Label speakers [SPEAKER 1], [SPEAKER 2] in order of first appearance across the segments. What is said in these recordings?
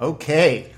[SPEAKER 1] Okay,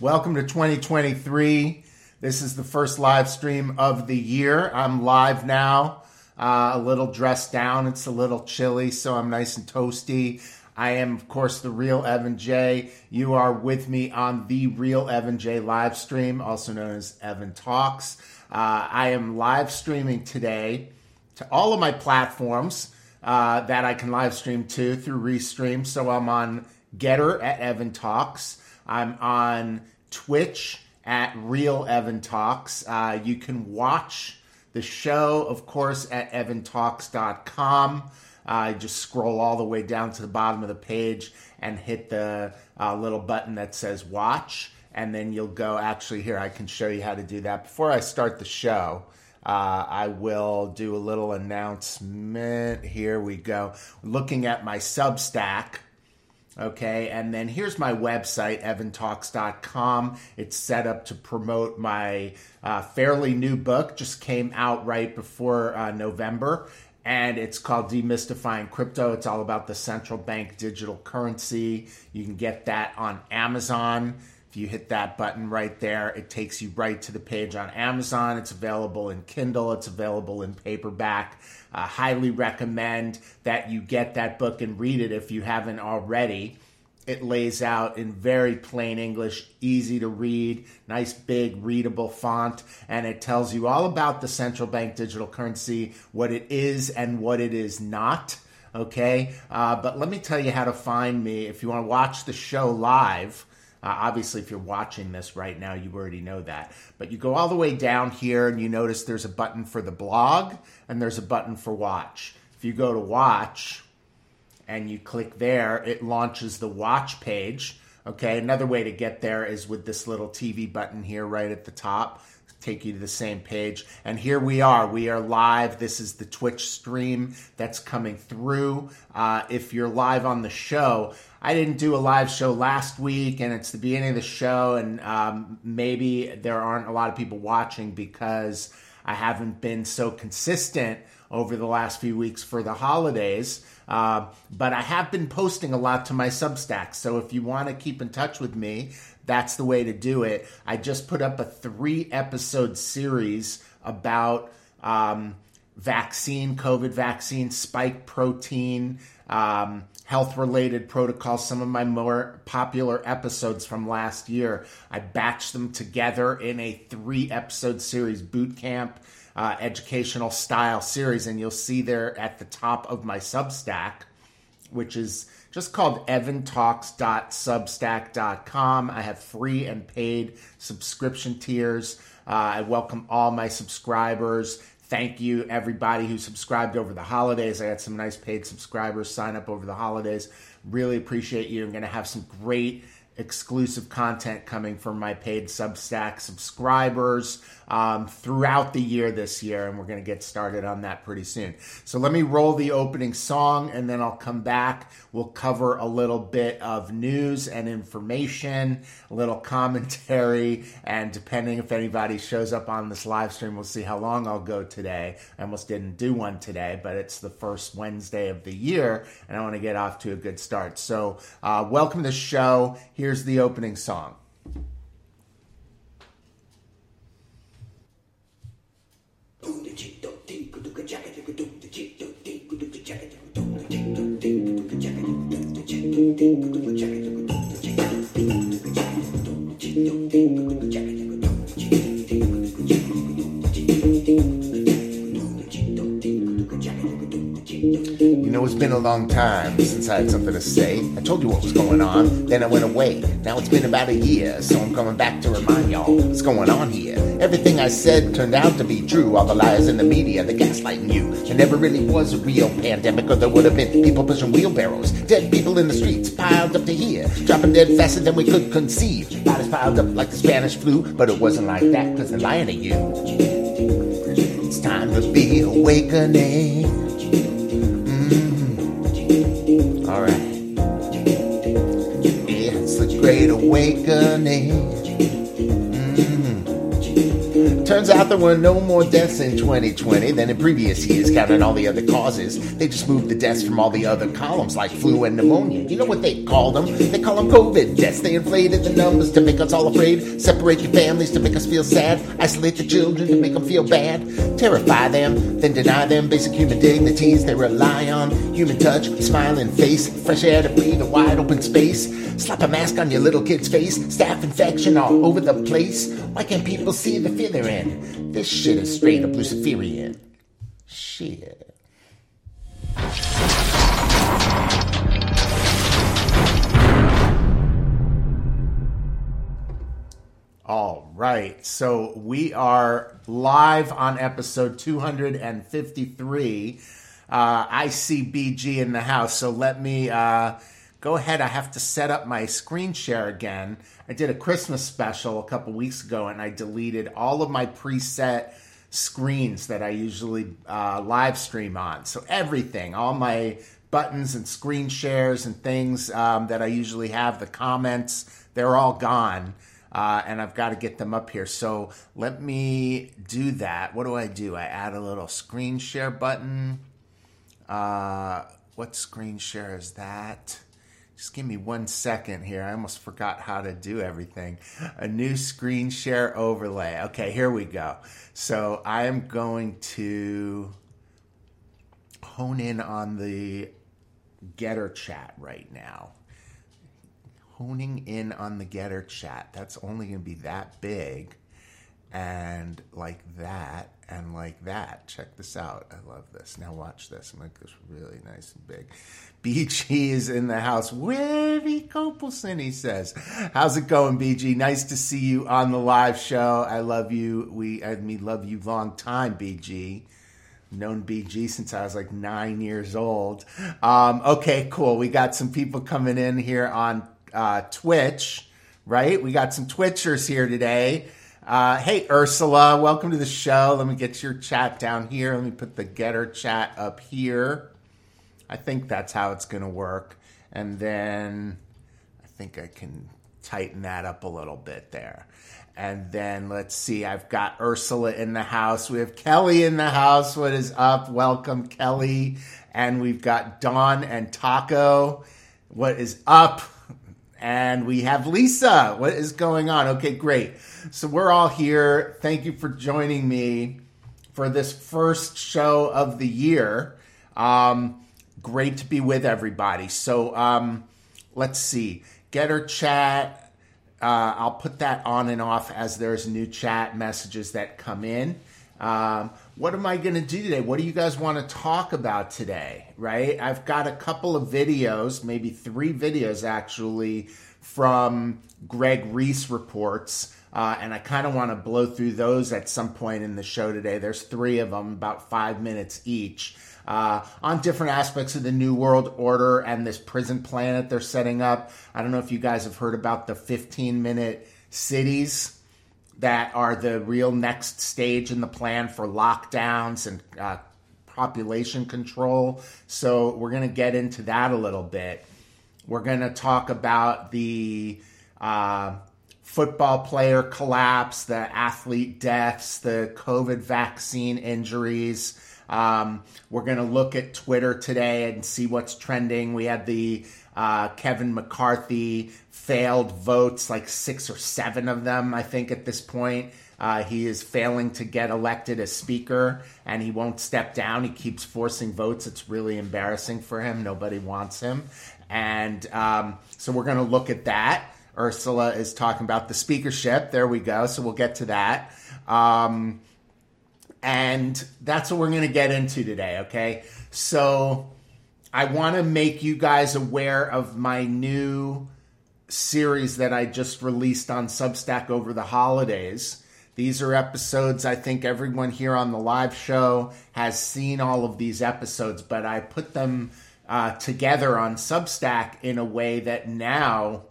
[SPEAKER 1] welcome to 2023. This is the first live stream of the year. I'm live now, uh, a little dressed down. It's a little chilly, so I'm nice and toasty. I am, of course, the real Evan J. You are with me on the real Evan J live stream, also known as Evan Talks. Uh, I am live streaming today to all of my platforms uh, that I can live stream to through Restream. So I'm on Gettr at Evan Talks. I'm on Twitch at Real Evan Talks. Uh, you can watch the show, of course, at evantalks.com. Uh, just scroll all the way down to the bottom of the page and hit the uh, little button that says watch. And then you'll go, actually, here, I can show you how to do that. Before I start the show, uh, I will do a little announcement. Here we go. Looking at my Substack. Okay, and then here's my website, evantalks.com. It's set up to promote my uh, fairly new book, just came out right before uh, November, and it's called Demystifying Crypto. It's all about the central bank digital currency. You can get that on Amazon. You hit that button right there, it takes you right to the page on Amazon. It's available in Kindle, it's available in paperback. I highly recommend that you get that book and read it if you haven't already. It lays out in very plain English, easy to read, nice big readable font, and it tells you all about the central bank digital currency, what it is and what it is not. Okay, uh, but let me tell you how to find me if you want to watch the show live. Uh, obviously, if you're watching this right now, you already know that. But you go all the way down here and you notice there's a button for the blog and there's a button for watch. If you go to watch and you click there, it launches the watch page. Okay, another way to get there is with this little TV button here right at the top take you to the same page. And here we are. We are live. This is the Twitch stream that's coming through. Uh, if you're live on the show, I didn't do a live show last week, and it's the beginning of the show, and um, maybe there aren't a lot of people watching because I haven't been so consistent over the last few weeks for the holidays. Uh, but I have been posting a lot to my Substack. So if you want to keep in touch with me, that's the way to do it. I just put up a three episode series about um, vaccine, COVID vaccine, spike protein, um, health related protocols, some of my more popular episodes from last year. I batched them together in a three episode series, boot camp. Uh, educational style series, and you'll see there at the top of my Substack, which is just called evantalks.substack.com. I have free and paid subscription tiers. Uh, I welcome all my subscribers. Thank you, everybody who subscribed over the holidays. I had some nice paid subscribers sign up over the holidays. Really appreciate you. I'm going to have some great exclusive content coming from my paid Substack subscribers um, throughout the year this year, and we're going to get started on that pretty soon. So let me roll the opening song, and then I'll come back. We'll cover a little bit of news and information, a little commentary, and depending if anybody shows up on this live stream, we'll see how long I'll go today. I almost didn't do one today, but it's the first Wednesday of the year, and I want to get off to a good start. So, uh, welcome to the show. Here's the opening song. You know, it's been a long time since I had something to say. I told you what was going on, then I went away. Now it's been about a year, so I'm coming back to remind y'all what's going on here. Everything I said turned out to be true. All the lies in the media, the gaslighting you. There never really was a real pandemic, or there would have been people pushing wheelbarrows. Dead people in the streets piled up to here, dropping dead faster than we could conceive. Bodies piled up like the Spanish flu, but it wasn't like that because they're lying to you. It's time to be awakening. All right. It's the great awakening. Turns out there were no more deaths in 2020 than in previous years, counting all the other causes. They just moved the deaths from all the other columns, like flu and pneumonia. You know what they call them? They call them COVID deaths. They inflated the numbers to make us all afraid, separate your families to make us feel sad, isolate the children to make them feel bad, terrify them, then deny them basic human dignities they rely on. Human touch, smiling face, fresh air to breathe, a wide open space. Slap a mask on your little kid's face, staph infection all over the place. Why can't people see the fear they're in? This shit is straight up Luciferian. Shit. All right. So we are live on episode 253. Uh, I see BG in the house. So let me uh, go ahead. I have to set up my screen share again. I did a Christmas special a couple weeks ago and I deleted all of my preset screens that I usually uh, live stream on. So everything, all my buttons and screen shares and things um, that I usually have, the comments, they're all gone. Uh, and I've got to get them up here. So let me do that. What do I do? I add a little screen share button. Uh, what screen share is that? Just give me one second here. I almost forgot how to do everything. A new screen share overlay. Okay, here we go. So I am going to hone in on the Gettr chat right now. Honing in on the Gettr chat. That's only going to be that big and like that and like that. Check this out. I love this. Now watch this. I'm like this really nice and big. BG is in the house. Wavy Kopelson, he says. How's it going, BG? Nice to see you on the live show. I love you. We I mean love you long time, BG. Known BG since I was like nine years old. Um, okay, cool. We got some people coming in here on uh, Twitch, right? We got some Twitchers here today. Uh, hey, Ursula, welcome to the show. Let me get your chat down here. Let me put the Gettr chat up here. I think that's how it's going to work. And then I think I can tighten that up a little bit there. And then let's see, I've got Ursula in the house. We have Kelly in the house. What is up? Welcome, Kelly. And we've got Dawn and Taco. What is up? And we have Lisa. What is going on? Okay, great. So we're all here. Thank you for joining me for this first show of the year. Um, great to be with everybody. So um, let's see. Gettr chat. Uh, I'll put that on and off as there's new chat messages that come in. Um, what am I going to do today? What do you guys want to talk about today? Right? I've got a couple of videos, maybe three videos actually, from Greg Reese reports. Uh, and I kind of want to blow through those at some point in the show today. There's three of them, about five minutes each uh, on different aspects of the New World Order and this prison planet they're setting up. I don't know if you guys have heard about the 15 minute cities that are the real next stage in the plan for lockdowns and uh, population control. So we're going to get into that a little bit. We're going to talk about the uh, football player collapse, the athlete deaths, the COVID vaccine injuries. Um, we're going to look at Twitter today and see what's trending. We had the uh, Kevin McCarthy failed votes, like six or seven of them, I think, at this point. Uh, he is failing to get elected as speaker and he won't step down. He keeps forcing votes. It's really embarrassing for him. Nobody wants him. And um, so we're going to look at that. Ursula is talking about the speakership. There we go. So we'll get to that. Um, and that's what we're going to get into today, okay? So I want to make you guys aware of my new series that I just released on Substack over the holidays. These are episodes I think everyone here on the live show has seen all of these episodes, but I put them uh, together on Substack in a way that now,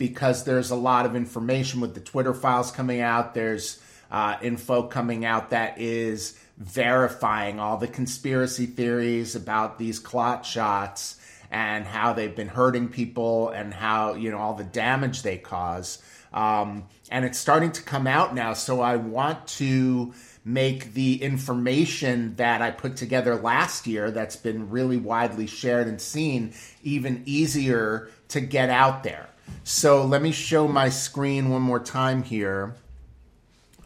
[SPEAKER 1] because there's a lot of information with the Twitter files coming out, there's uh, info coming out that is verifying all the conspiracy theories about these clot shots and how they've been hurting people and how, you know, all the damage they cause. Um, and it's starting to come out now. So I want to make the information that I put together last year that's been really widely shared and seen even easier to get out there. So let me show my screen one more time here.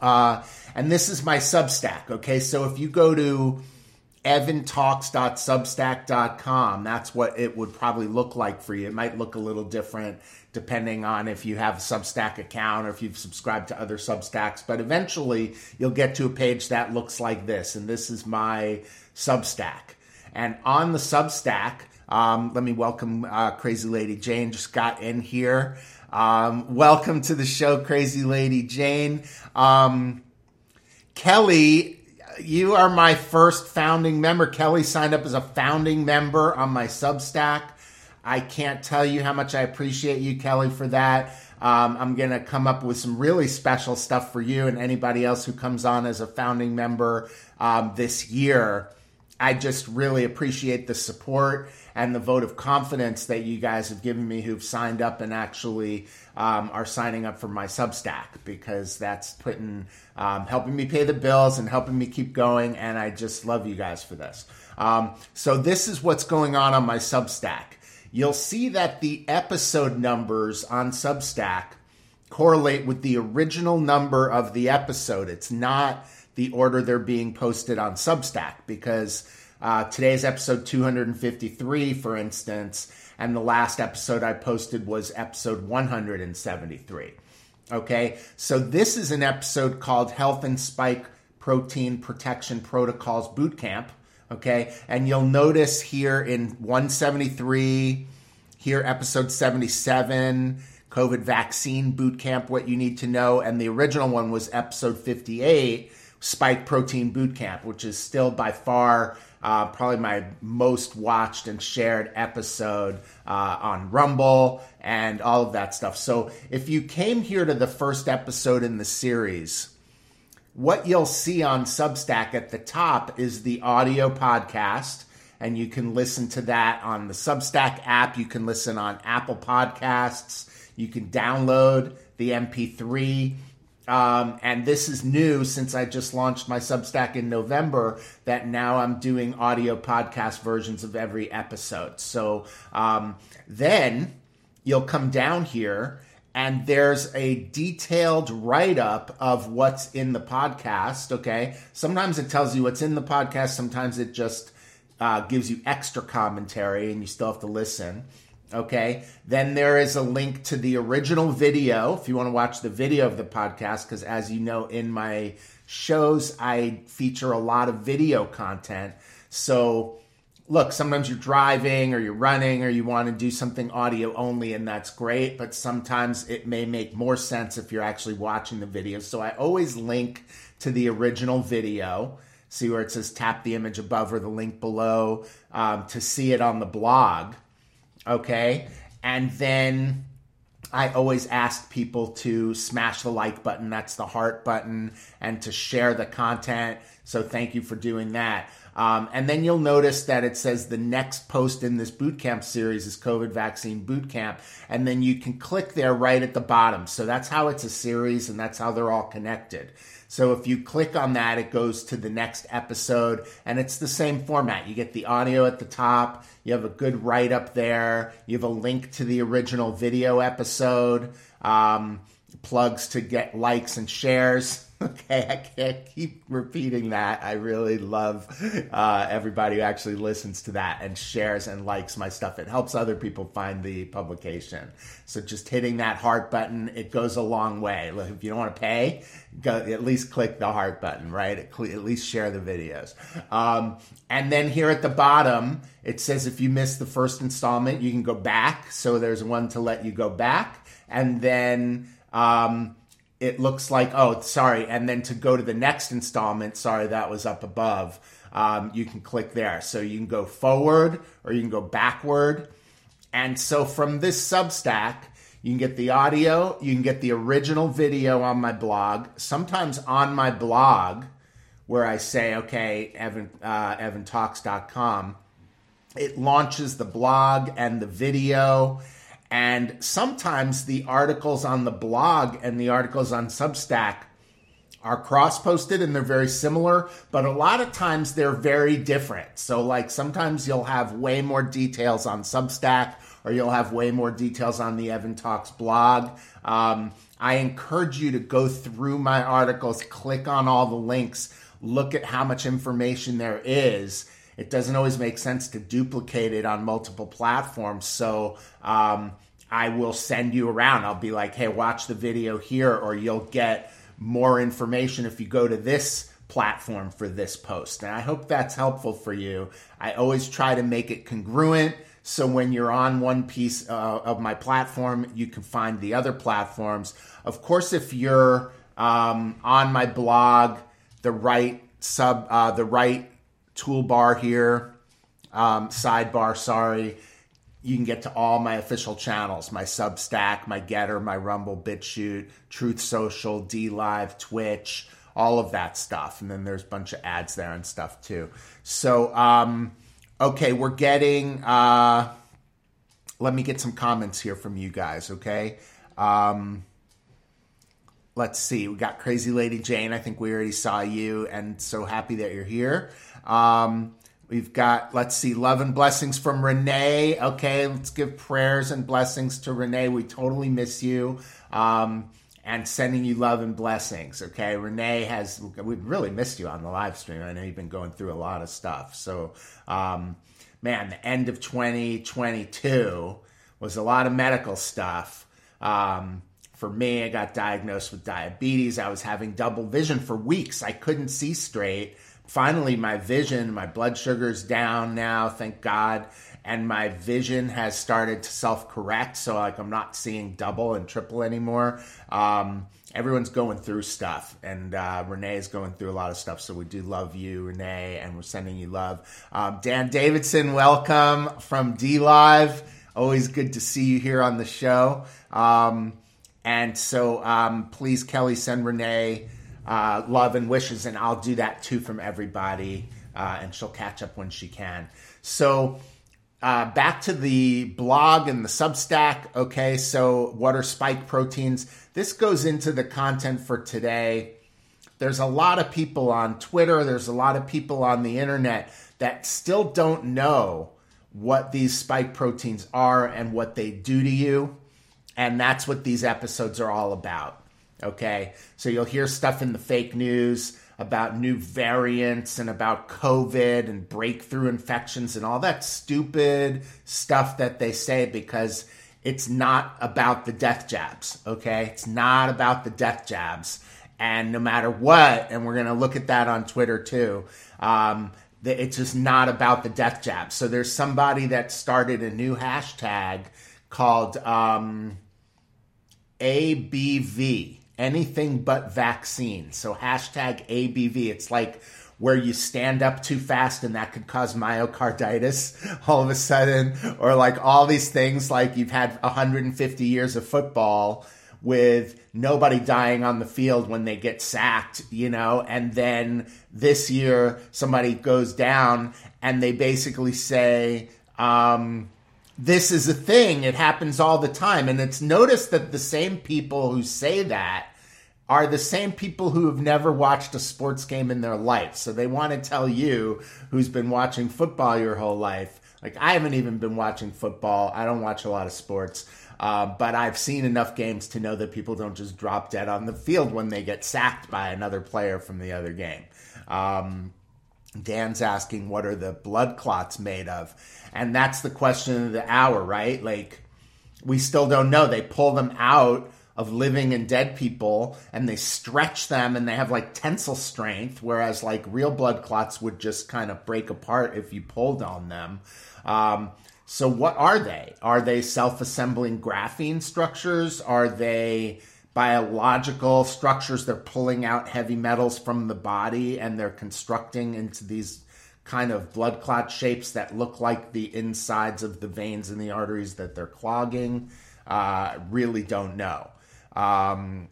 [SPEAKER 1] Uh, and this is my Substack. Okay, so if you go to evantalks.substack.com, that's what it would probably look like for you. It might look a little different depending on if you have a Substack account or if you've subscribed to other Substacks. But eventually, you'll get to a page that looks like this, and this is my Substack. And on the Substack, um, let me welcome uh, Crazy Lady Jane. Just got in here. Um, welcome to the show, Crazy Lady Jane. Um, Kelly, you are my first founding member. Kelly signed up as a founding member on my Substack. I can't tell you how much I appreciate you, Kelly, for that. Um, I'm going to come up with some really special stuff for you and anybody else who comes on as a founding member um, this year. I just really appreciate the support and the vote of confidence that you guys have given me who've signed up and actually um, are signing up for my Substack because that's putting um, helping me pay the bills and helping me keep going. And I just love you guys for this. Um, so this is what's going on on my Substack you'll see that the episode numbers on Substack correlate with the original number of the episode. It's not the order they're being posted on Substack because uh, today's episode 253, for instance, and the last episode I posted was episode 173. Okay, so this is an episode called Health and Spike Protein Protection Protocols Boot Camp. Okay, and you'll notice here in 173, here episode 77, COVID vaccine boot camp, what you need to know, and the original one was episode 58, spike protein boot camp, which is still by far uh, probably my most watched and shared episode uh, on Rumble and all of that stuff. So if you came here to the first episode in the series, what you'll see on Substack at the top is the audio podcast, and you can listen to that on the Substack app. You can listen on Apple Podcasts. You can download the MP3. Um, and this is new since I just launched my Substack in November. That now I'm doing audio podcast versions of every episode. So um, then you'll come down here and there's a detailed write up of what's in the podcast. Okay. Sometimes it tells you what's in the podcast, sometimes it just uh, gives you extra commentary and you still have to listen. Okay. Then there is a link to the original video if you want to watch the video of the podcast, because as you know, in my shows, I feature a lot of video content. So look, sometimes you're driving or you're running or you want to do something audio only, and that's great. But sometimes it may make more sense if you're actually watching the video. So I always link to the original video. See where it says tap the image above or the link below um, to see it on the blog. Okay. And then I always ask people to smash the like button. That's the heart button and to share the content. So thank you for doing that. Um, and then you'll notice that it says the next post in this bootcamp series is COVID vaccine bootcamp. And then you can click there right at the bottom. So that's how it's a series and that's how they're all connected. So if you click on that, it goes to the next episode and it's the same format. You get the audio at the top, you have a good write up there, you have a link to the original video episode, um, plugs to get likes and shares. Okay, I can't keep repeating that. I really love uh, everybody who actually listens to that and shares and likes my stuff. It helps other people find the publication. So just hitting that heart button, it goes a long way. If you don't want to pay, go, at least click the heart button, right? At, at least share the videos. Um, and then here at the bottom, it says if you missed the first installment, you can go back. So there's one to let you go back. And then. Um, it looks like oh sorry and then to go to the next installment sorry that was up above um, you can click there. So you can go forward or you can go backward. And so from this substack you can get the audio you can get the original video on my blog sometimes on my blog where i say okay evan uh, evantalks.com it launches the blog and the video. And sometimes the articles on the blog and the articles on Substack are cross posted and they're very similar, but a lot of times they're very different. So, like, sometimes you'll have way more details on Substack or you'll have way more details on the Evan Talks blog. Um, I encourage you to go through my articles, click on all the links, look at how much information there is. It doesn't always make sense to duplicate it on multiple platforms. So, um, I will send you around. I'll be like, hey, watch the video here, or you'll get more information if you go to this platform for this post. And I hope that's helpful for you. I always try to make it congruent. So when you're on one piece uh, of my platform, you can find the other platforms. Of course, if you're um, on my blog, the right sub, uh, the right toolbar here, um, sidebar, sorry, you can get to all my official channels my Substack, my Gettr, my Rumble, BitChute, Truth Social, D Live, Twitch, all of that stuff. And then there's a bunch of ads there and stuff too. So, um, okay, we're getting, uh, let me get some comments here from you guys, okay? Um, let's see. We got Crazy Lady Jane. I think we already saw you, and so happy that you're here. Um, We've got, let's see, love and blessings from Renee. Okay, let's give prayers and blessings to Renee. We totally miss you. Um, and sending you love and blessings. Okay, Renee has we really missed you on the live stream. I know you've been going through a lot of stuff. So, um, man, the end of 2022 was a lot of medical stuff. Um, for me, I got diagnosed with diabetes. I was having double vision for weeks. I couldn't see straight finally my vision, my blood sugar's down now, thank God, and my vision has started to self correct. So like I'm not seeing double and triple anymore. Um, everyone's going through stuff, and uh, Renee is going through a lot of stuff. So we do love you, Renee, and we're sending you love. Um, Dan Davidson, welcome from D Live. Always good to see you here on the show. Um, and so um, please, Kelly, send Renee uh, love and wishes, and I'll do that too from everybody, uh, and she'll catch up when she can. So, uh, back to the blog and the Substack. Okay, so what are spike proteins? This goes into the content for today. There's a lot of people on Twitter, there's a lot of people on the internet that still don't know what these spike proteins are and what they do to you. And that's what these episodes are all about. Okay. So you'll hear stuff in the fake news about new variants and about COVID and breakthrough infections and all that stupid stuff that they say because it's not about the death jabs. Okay. It's not about the death jabs. And no matter what, and we're going to look at that on Twitter too, um, it's just not about the death jabs. So there's somebody that started a new hashtag called um, ABV anything but vaccine. So hashtag ABV. It's like where you stand up too fast and that could cause myocarditis all of a sudden, or like all these things like you've had 150 years of football with nobody dying on the field when they get sacked, you know, and then this year somebody goes down and they basically say, um, this is a thing. It happens all the time. And it's noticed that the same people who say that are the same people who have never watched a sports game in their life. So they want to tell you, who's been watching football your whole life, like I haven't even been watching football. I don't watch a lot of sports. Uh, but I've seen enough games to know that people don't just drop dead on the field when they get sacked by another player from the other game. Um, Dan's asking, what are the blood clots made of? And that's the question of the hour, right? Like, we still don't know. They pull them out of living and dead people and they stretch them and they have like tensile strength, whereas like real blood clots would just kind of break apart if you pulled on them. Um, so, what are they? Are they self assembling graphene structures? Are they biological structures? They're pulling out heavy metals from the body and they're constructing into these kind of blood clot shapes that look like the insides of the veins and the arteries that they're clogging. Uh, really don't know. Um,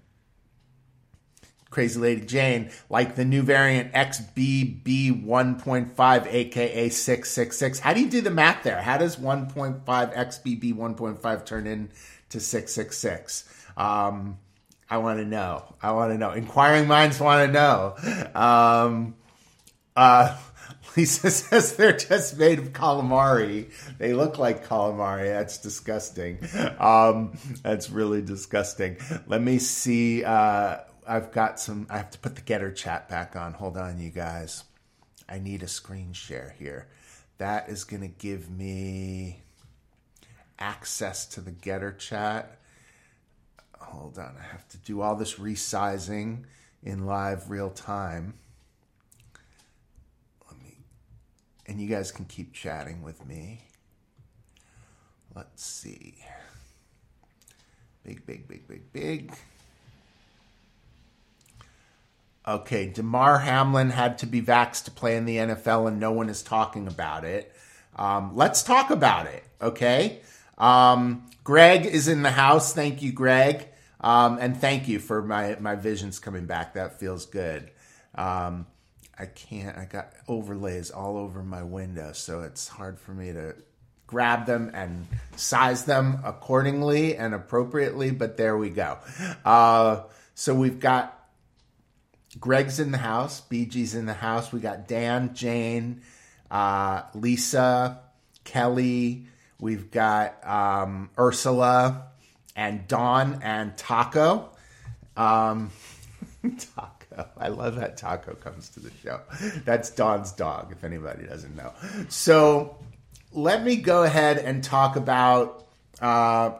[SPEAKER 1] Crazy Lady Jane, like the new variant XBB 1.5, aka 666. How do you do the math there? How does 1.5 XBB 1.5 turn into 666? Um, I want to know. I want to know. Inquiring minds want to know. Um, uh, Lisa says they're just made of calamari. They look like calamari. That's disgusting. Um, that's really disgusting. Let me see. Uh, I've got some. I have to put the Gettr chat back on. Hold on, you guys. I need a screen share here. That is going to give me access to the Gettr chat. Hold on. I have to do all this resizing in live real time. And you guys can keep chatting with me. Let's see. Big, big, big, big, big. Okay, Damar Hamlin had to be vaxxed to play in the NFL, and no one is talking about it. Um, let's talk about it, okay? Um, Greg is in the house. Thank you, Greg. Um, and thank you for my, my visions coming back. That feels good. Um, I can't. I got overlays all over my window, so it's hard for me to grab them and size them accordingly and appropriately. But there we go. Uh, so we've got Greg's in the house, BG's in the house. We got Dan, Jane, uh, Lisa, Kelly. We've got um, Ursula and Dawn and Taco. Um, Taco. I love that Taco comes to the show. That's Dawn's dog, if anybody doesn't know. So let me go ahead and talk about uh,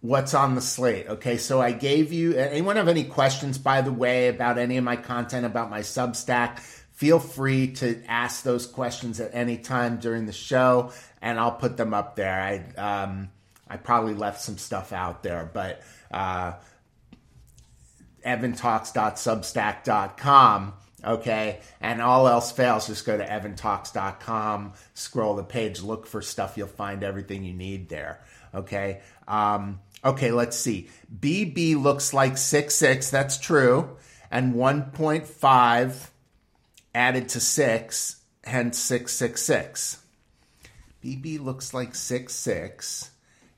[SPEAKER 1] what's on the slate. Okay, so I gave you. Anyone have any questions, by the way, about any of my content about my Substack? Feel free to ask those questions at any time during the show, and I'll put them up there. I um, I probably left some stuff out there, but. Uh, evantalks.substack.com. Okay. And all else fails, just go to evantalks.com, scroll the page, look for stuff. You'll find everything you need there. Okay. Um, okay. Let's see. BB looks like 6 6. That's true. And 1.5 added to 6, hence 666. BB looks like 6 6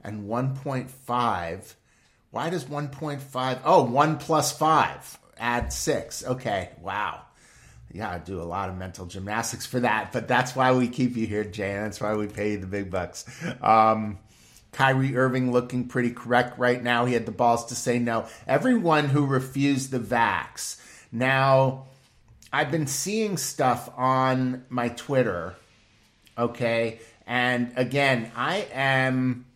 [SPEAKER 1] and 1.5 why does 1.5? Oh, 1 plus 5. Add 6. Okay, wow. Yeah, I do a lot of mental gymnastics for that, but that's why we keep you here, Jan. That's why we pay you the big bucks. Um, Kyrie Irving looking pretty correct right now. He had the balls to say no. Everyone who refused the vax. Now, I've been seeing stuff on my Twitter, okay? And again, I am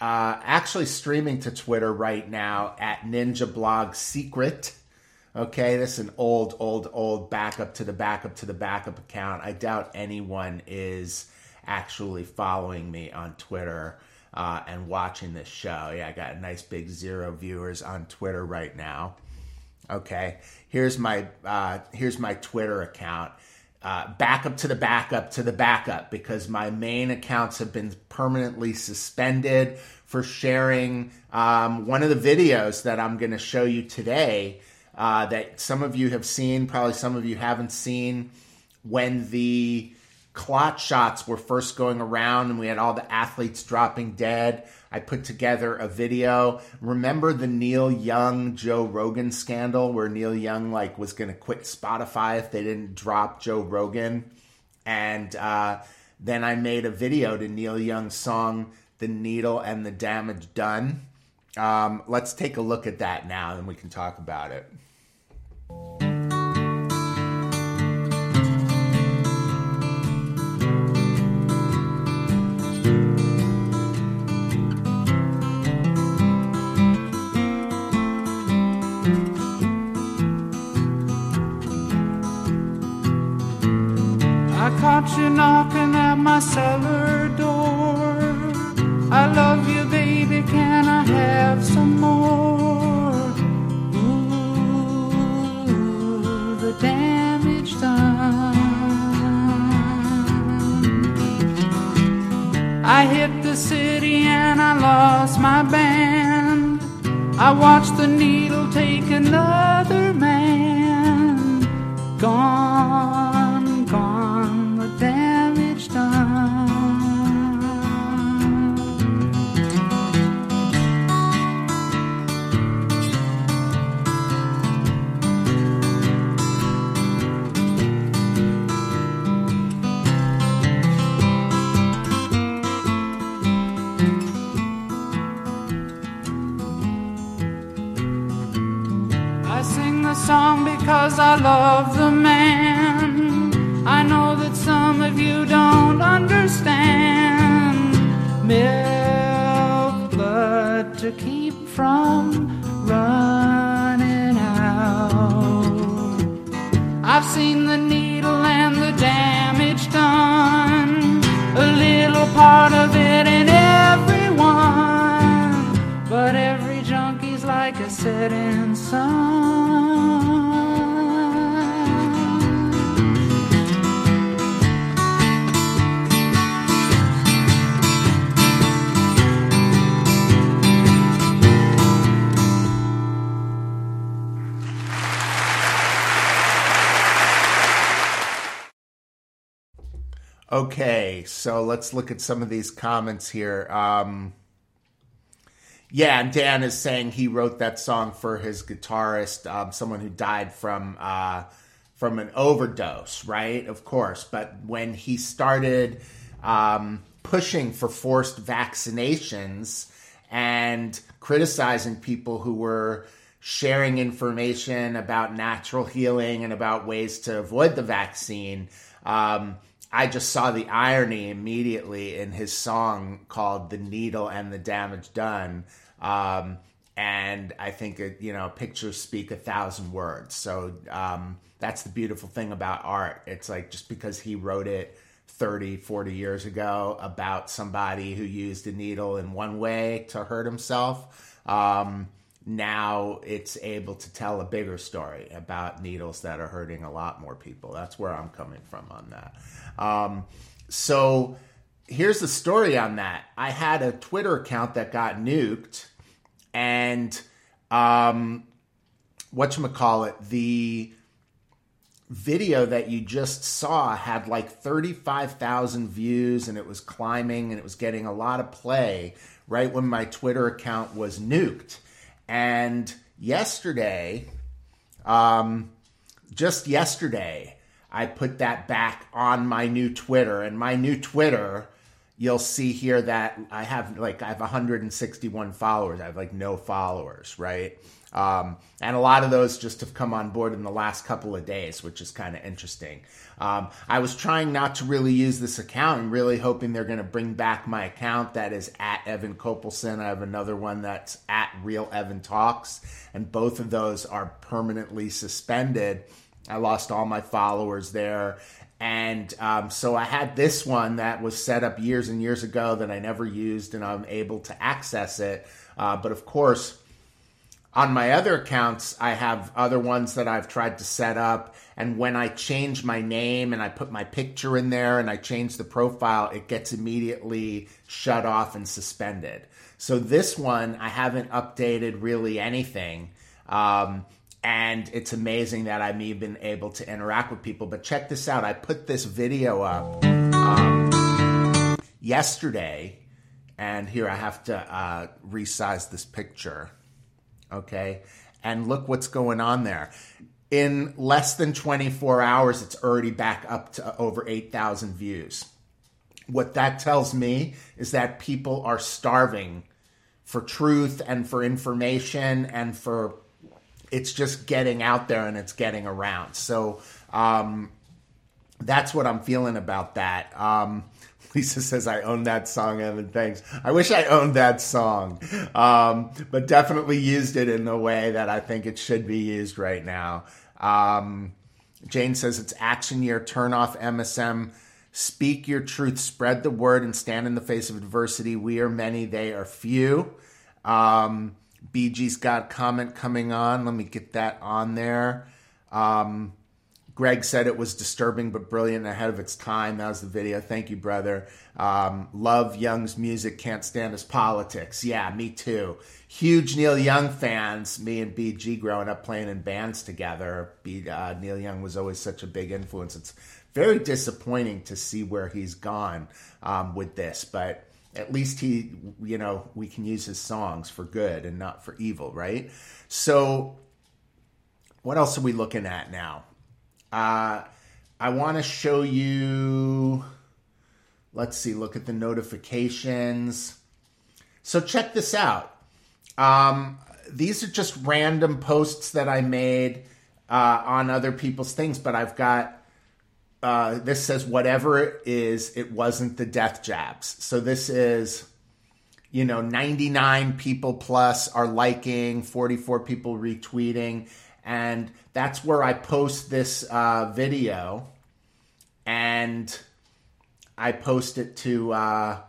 [SPEAKER 1] uh, actually streaming to Twitter right now at Ninja Blog Secret. Okay, this is an old, old, old backup to the backup to the backup account. I doubt anyone is actually following me on Twitter uh, and watching this show. Yeah, I got a nice big zero viewers on Twitter right now. Okay, here's my uh, here's my Twitter account uh, backup to the backup to the backup because my main accounts have been permanently suspended for sharing um, one of the videos that I'm going to show you today uh, that some of you have seen, probably some of you haven't seen, when the clot shots were first going around and we had all the athletes dropping dead. I put together a video. Remember the Neil Young Joe Rogan scandal where Neil Young like was going to quit Spotify if they didn't drop Joe Rogan, and uh, then I made a video to Neil Young's song "The Needle and the Damage Done." Um, let's take a look at that now, and we can talk about it.
[SPEAKER 2] Knocking at my cellar door. I love you, baby, can I have some more? Ooh, the damage done. I hit the city and I lost my band. I watched the needle take another man. Gone, because I love the man. I know that some of you don't understand. Milk blood to keep from running out. I've seen the needle and the damage done. A little part of it in everyone. But every junkie's like a setting sun.
[SPEAKER 1] Okay, so let's look at some of these comments here. Um, yeah, and Dan is saying he wrote that song for his guitarist, um, someone who died from uh, from an overdose, right? Of course, but when he started um, pushing for forced vaccinations and criticizing people who were sharing information about natural healing and about ways to avoid the vaccine. Um, I just saw the irony immediately in his song called "The Needle and the Damage Done," um, and I think it, you know pictures speak a thousand words. So um, that's the beautiful thing about art. It's like just because he wrote it 30, 40 years ago about somebody who used a needle in one way to hurt himself. Um, now it's able to tell a bigger story about needles that are hurting a lot more people. That's where I'm coming from on that. Um, so here's the story on that. I had a Twitter account that got nuked, and um, it, the video that you just saw had like 35,000 views and it was climbing and it was getting a lot of play right when my Twitter account was nuked. And yesterday, um, just yesterday, I put that back on my new Twitter. And my new Twitter, you'll see here that I have like I have 161 followers. I have like no followers, right? Um, and a lot of those just have come on board in the last couple of days, which is kind of interesting. Um, I was trying not to really use this account and really hoping they're going to bring back my account that is at Evan Kopelson. I have another one that's at Real Evan Talks, and both of those are permanently suspended. I lost all my followers there. And um, so I had this one that was set up years and years ago that I never used, and I'm able to access it. Uh, but of course, on my other accounts, I have other ones that I've tried to set up. And when I change my name and I put my picture in there and I change the profile, it gets immediately shut off and suspended. So this one, I haven't updated really anything. Um, and it's amazing that I've even able to interact with people. But check this out I put this video up um, yesterday. And here I have to uh, resize this picture okay? And look what's going on there. In less than 24 hours, it's already back up to over 8,000 views. What that tells me is that people are starving for truth and for information and for it's just getting out there and it's getting around. So um, that's what I'm feeling about that. Um, Lisa says, I own that song, Evan. Thanks. I wish I owned that song, um, but definitely used it in the way that I think it should be used right now. Um, Jane says, It's action year. Turn off MSM. Speak your truth. Spread the word and stand in the face of adversity. We are many, they are few. Um, BG's got comment coming on. Let me get that on there. Um, Greg said it was disturbing but brilliant ahead of its time. That was the video. Thank you, brother. Um, love Young's music. Can't stand his politics. Yeah, me too. Huge Neil Young fans. Me and BG growing up playing in bands together. B, uh, Neil Young was always such a big influence. It's very disappointing to see where he's gone um, with this, but at least he, you know, we can use his songs for good and not for evil, right? So, what else are we looking at now? Uh, I want to show you. Let's see, look at the notifications. So, check this out. Um, these are just random posts that I made uh, on other people's things, but I've got uh, this says whatever it is, it wasn't the death jabs. So this is, you know, 99 people plus are liking, 44 people retweeting, and that's where I post this uh, video, and I post it to uh,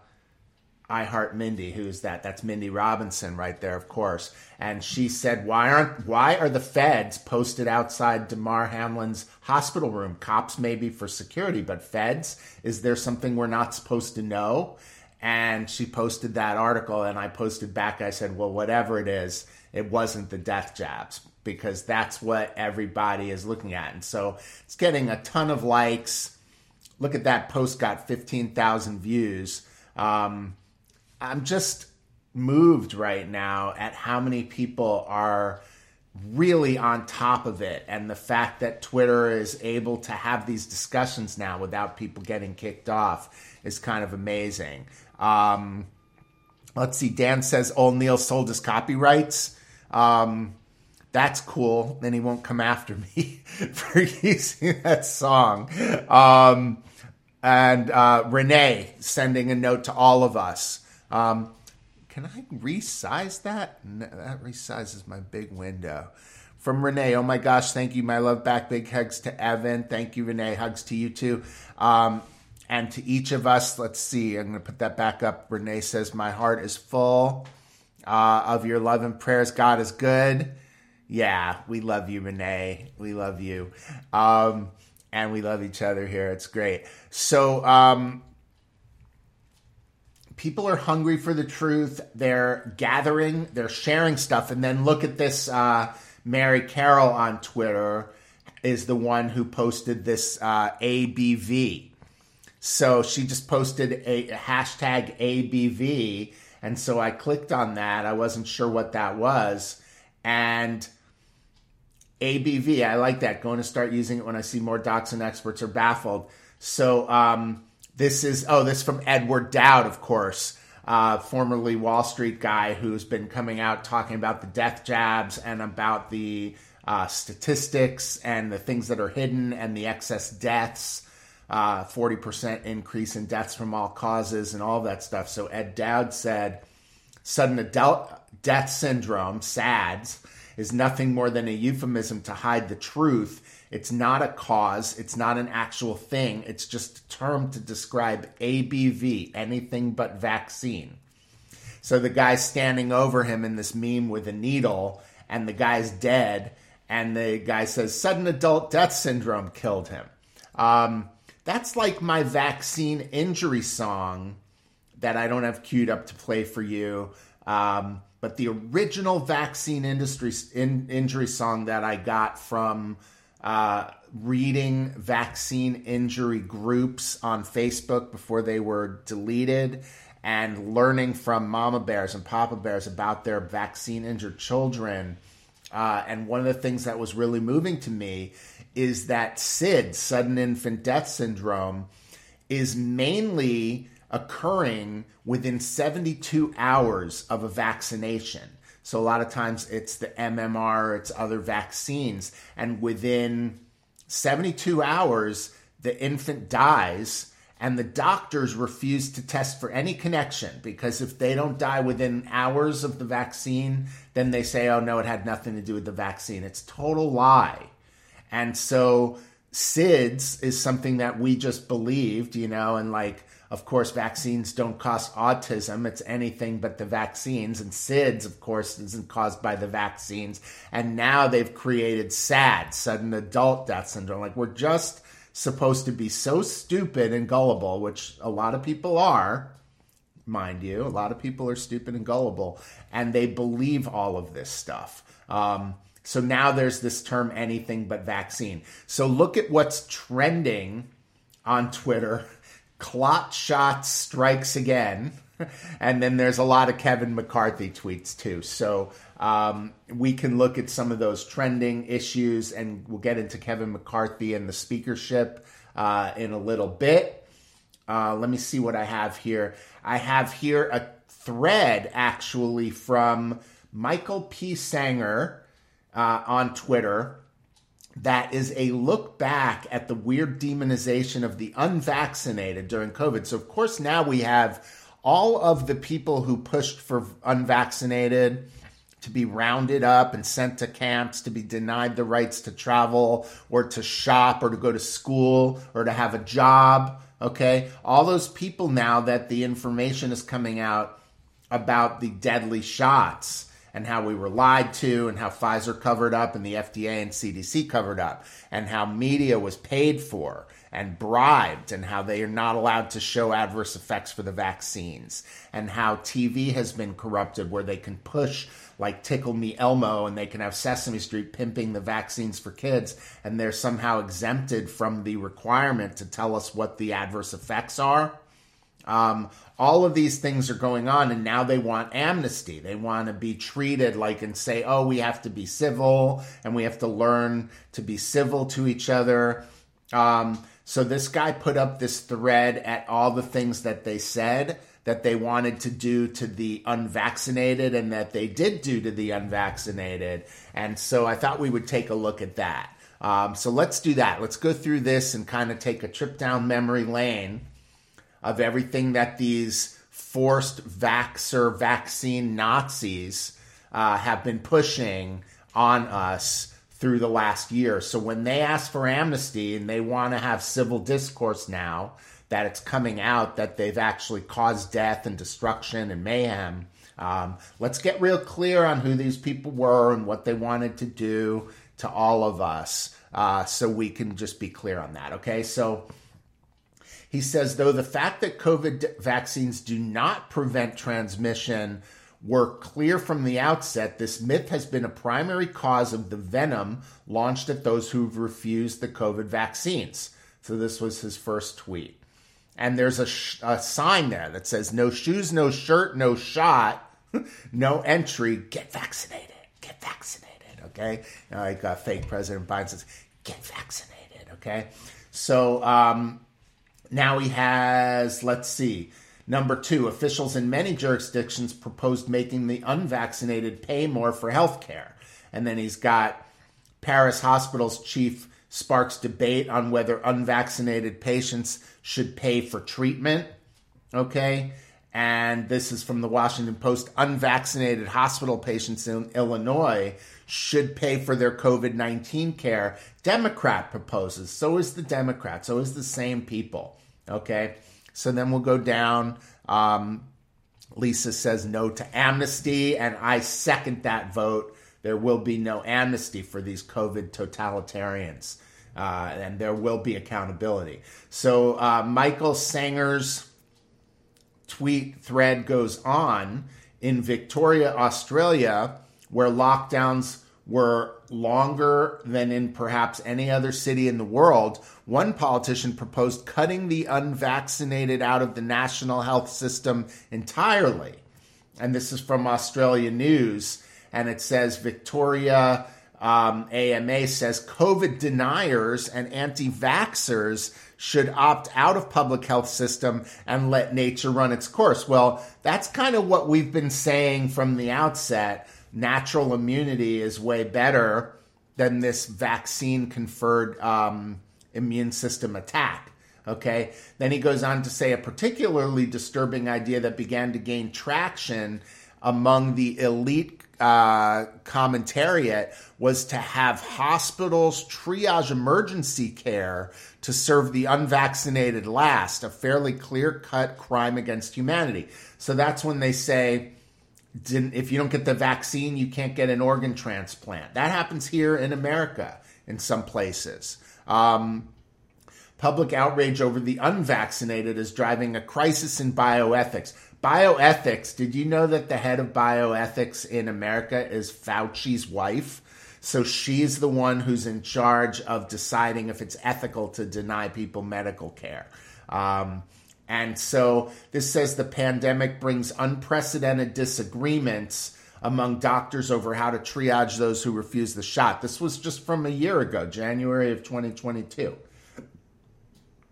[SPEAKER 1] I Heart Mindy. Who's that? That's Mindy Robinson right there, of course. And she said, "Why aren't why are the feds posted outside Damar Hamlin's hospital room? Cops maybe for security, but feds? Is there something we're not supposed to know?" And she posted that article, and I posted back. I said, "Well, whatever it is, it wasn't the death jabs." Because that's what everybody is looking at. And so it's getting a ton of likes. Look at that post, got 15,000 views. Um, I'm just moved right now at how many people are really on top of it and the fact that Twitter is able to have these discussions now without people getting kicked off is kind of amazing. Um, let's see, Dan says Old Neil sold his copyrights. Um, that's cool. Then he won't come after me for using that song. Um, and uh, Renee sending a note to all of us. Um, can I resize that? No, that resizes my big window. From Renee, oh my gosh, thank you, my love back. Big hugs to Evan. Thank you, Renee. Hugs to you too. Um, and to each of us, let's see, I'm going to put that back up. Renee says, My heart is full uh, of your love and prayers. God is good. Yeah, we love you, Renee. We love you. Um, and we love each other here. It's great. So, um, people are hungry for the truth. They're gathering, they're sharing stuff. And then look at this uh, Mary Carroll on Twitter is the one who posted this uh, ABV. So she just posted a, a hashtag ABV. And so I clicked on that. I wasn't sure what that was. And ABV, I like that. Going to start using it when I see more docs and experts are baffled. So, um, this is, oh, this is from Edward Dowd, of course, uh, formerly Wall Street guy who's been coming out talking about the death jabs and about the uh, statistics and the things that are hidden and the excess deaths. Uh, 40% increase in deaths from all causes and all that stuff. So Ed Dowd said sudden adult death syndrome, SADS, is nothing more than a euphemism to hide the truth it's not a cause, it's not an actual thing, it's just a term to describe ABV, anything but vaccine. So the guy's standing over him in this meme with a needle, and the guy's dead, and the guy says, Sudden adult death syndrome killed him. Um, that's like my vaccine injury song that I don't have queued up to play for you. Um, but the original vaccine industry in, injury song that I got from uh, reading vaccine injury groups on Facebook before they were deleted and learning from mama bears and papa bears about their vaccine injured children. Uh, and one of the things that was really moving to me is that SID, sudden infant death syndrome, is mainly occurring within 72 hours of a vaccination. So a lot of times it's the MMR, it's other vaccines, and within 72 hours, the infant dies, and the doctors refuse to test for any connection because if they don't die within hours of the vaccine, then they say, oh no, it had nothing to do with the vaccine. It's total lie. And so SIDS is something that we just believed, you know, and like of course, vaccines don't cause autism. It's anything but the vaccines. And SIDS, of course, isn't caused by the vaccines. And now they've created SAD, sudden adult death syndrome. Like, we're just supposed to be so stupid and gullible, which a lot of people are, mind you. A lot of people are stupid and gullible, and they believe all of this stuff. Um, so now there's this term anything but vaccine. So look at what's trending on Twitter Clot Shots strikes again. And then there's a lot of Kevin McCarthy tweets too. So um, we can look at some of those trending issues and we'll get into Kevin McCarthy and the speakership uh, in a little bit. Uh, let me see what I have here. I have here a thread actually from Michael P. Senger uh, on Twitter that is a look back at the weird demonization of the unvaccinated during COVID. So, of course, now we have all of the people who pushed for unvaccinated to be rounded up and sent to camps, to be denied the rights to travel or to shop or to go to school or to have a job. Okay. All those people now that the information is coming out about the deadly shots and how we were lied to and how Pfizer covered up and the FDA and CDC covered up and how media was paid for and bribed and how they are not allowed to show adverse effects for the vaccines and how TV has been corrupted where they can push like Tickle Me Elmo and they can have Sesame Street pimping the vaccines for kids and they're somehow exempted from the requirement to tell us what the adverse effects are. Um, all of these things are going on, and now they want amnesty. They want to be treated like and say, oh, we have to be civil and we have to learn to be civil to each other. Um, so this guy put up this thread at all the things that they said that they wanted to do to the unvaccinated and that they did do to the unvaccinated. And so I thought we would take a look at that. Um, so let's do that. Let's go through this and kind of take a trip down memory lane of everything that these forced vaxer vaccine Nazis uh, have been pushing on us through the last year. So when they ask for amnesty and they want to have civil discourse now that it's coming out that they've actually caused death and destruction and mayhem, um, let's get real clear on who these people were and what they wanted to do to all of us uh, so we can just be clear on that. Okay, so he says, though the fact that COVID vaccines do not prevent transmission were clear from the outset, this myth has been a primary cause of the venom launched at those who've refused the COVID vaccines. So this was his first tweet. And there's a, sh- a sign there that says, no shoes, no shirt, no shot, no entry, get vaccinated, get vaccinated, okay? Like uh, fake President Biden says, get vaccinated, okay? So, um, now he has, let's see, number two, officials in many jurisdictions proposed making the unvaccinated pay more for health care. And then he's got Paris Hospital's chief sparks debate on whether unvaccinated patients should pay for treatment. Okay. And this is from the Washington Post. Unvaccinated hospital patients in Illinois should pay for their COVID 19 care. Democrat proposes. So is the Democrat. So is the same people. Okay. So then we'll go down. Um, Lisa says no to amnesty, and I second that vote. There will be no amnesty for these COVID totalitarians, uh, and there will be accountability. So uh, Michael Senger's tweet thread goes on in Victoria, Australia, where lockdowns were longer than in perhaps any other city in the world, one politician proposed cutting the unvaccinated out of the national health system entirely. And this is from Australia News. And it says Victoria um, AMA says COVID deniers and anti vaxxers should opt out of public health system and let nature run its course. Well, that's kind of what we've been saying from the outset natural immunity is way better than this vaccine conferred um, immune system attack. Okay. Then he goes on to say a particularly disturbing idea that began to gain traction among the elite uh, commentariat was to have hospitals triage emergency care to serve the unvaccinated last, a fairly clear cut crime against humanity. So that's when they say, if you don't get the vaccine, you can't get an organ transplant. That happens here in America in some places. Um, public outrage over the unvaccinated is driving a crisis in bioethics. Bioethics, did you know that the head of bioethics in America is Fauci's wife? So she's the one who's in charge of deciding if it's ethical to deny people medical care. Um, and so this says the pandemic brings unprecedented disagreements among doctors over how to triage those who refuse the shot. This was just from a year ago, January of 2022.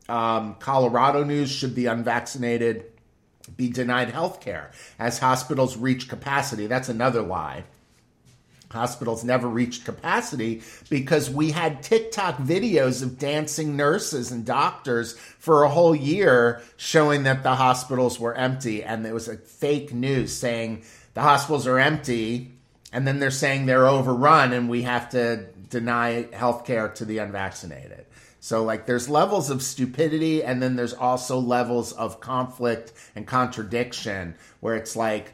[SPEAKER 1] Um, Colorado news should the unvaccinated be denied health care as hospitals reach capacity. That's another lie hospitals never reached capacity because we had TikTok videos of dancing nurses and doctors for a whole year showing that the hospitals were empty. And it was a fake news saying the hospitals are empty. And then they're saying they're overrun and we have to deny health care to the unvaccinated. So, like, there's levels of stupidity, and then there's also levels of conflict and contradiction where it's like,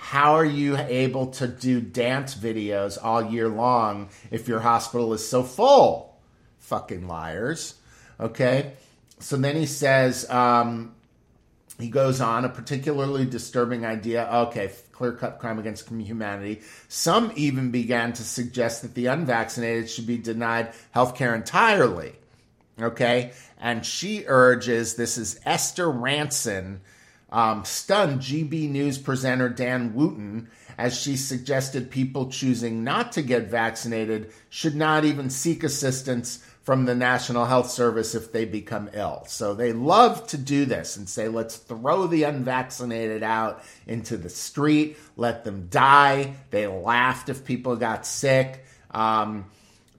[SPEAKER 1] how are you able to do dance videos all year long if your hospital is so full? Fucking liars. Okay. So then he says, um, he goes on, a particularly disturbing idea. Okay, clear cut crime against humanity. Some even began to suggest that the unvaccinated should be denied health care entirely. Okay. And she urges this is Esther Rantzen um, stunned GB News presenter Dan Wootton as she suggested people choosing not to get vaccinated should not even seek assistance from the National Health Service if they become ill. So they love to do this and say, let's throw the unvaccinated out into the street, let them die. They laughed if people got sick. Um,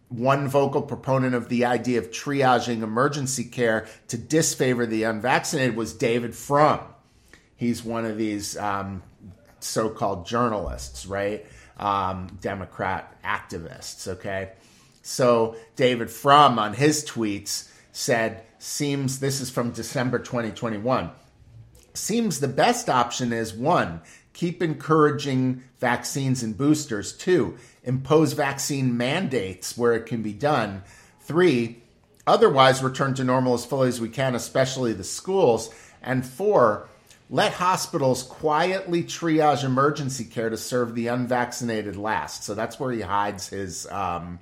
[SPEAKER 1] one vocal proponent of the idea of triaging emergency care to disfavor the unvaccinated was David Frum he's one of these um, so-called journalists, right? Um, Democrat activists. Okay, so David Frum on his tweets said, "Seems this is from December 2021. Seems the best option is one." Keep encouraging vaccines and boosters. Two, impose vaccine mandates where it can be done. Three, otherwise return to normal as fully as we can, especially the schools. And four, let hospitals quietly triage emergency care to serve the unvaccinated last. So that's where he hides his um,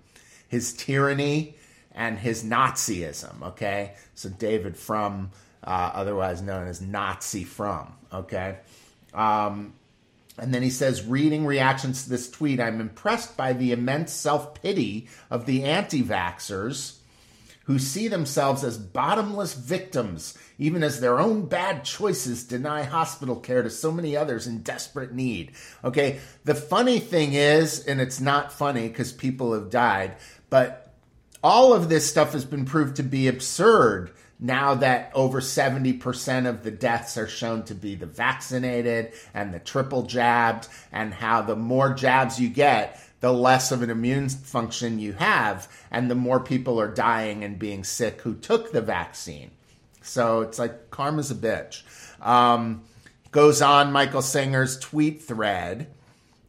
[SPEAKER 1] his tyranny and his Nazism. Okay, so David Frum, uh, otherwise known as Nazi Frum. Okay. Um, and then he says, reading reactions to this tweet, I'm impressed by the immense self pity of the anti vaxxers who see themselves as bottomless victims, even as their own bad choices deny hospital care to so many others in desperate need. Okay, the funny thing is, and it's not funny because people have died, but all of this stuff has been proved to be absurd now that over 70% of the deaths are shown to be the vaccinated and the triple jabbed, and how the more jabs you get, the less of an immune function you have, and the more people are dying and being sick who took the vaccine. So it's like karma's a bitch. Um, goes on Michael Senger's tweet thread.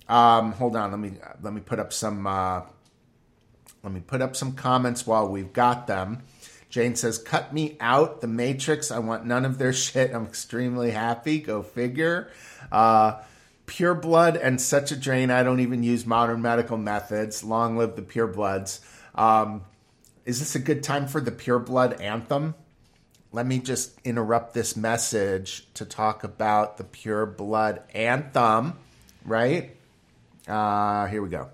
[SPEAKER 1] Um, hold on, let me let me put up some uh, let me put up some comments while we've got them. Jane says, "Cut me out, the Matrix. I want none of their shit. I'm extremely happy. Go figure." Uh, pure blood and such a drain. I don't even use modern medical methods. Long live the pure bloods. Um, is this a good time for the pure blood anthem? Let me just interrupt this message to talk about the pure blood anthem, right? Uh, here we go.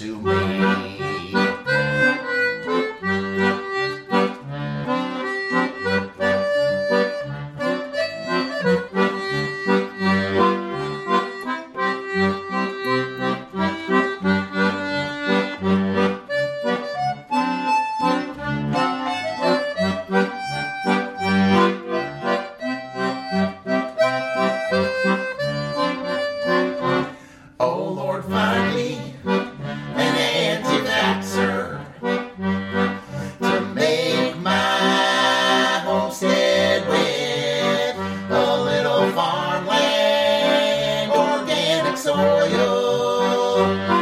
[SPEAKER 1] to me. Música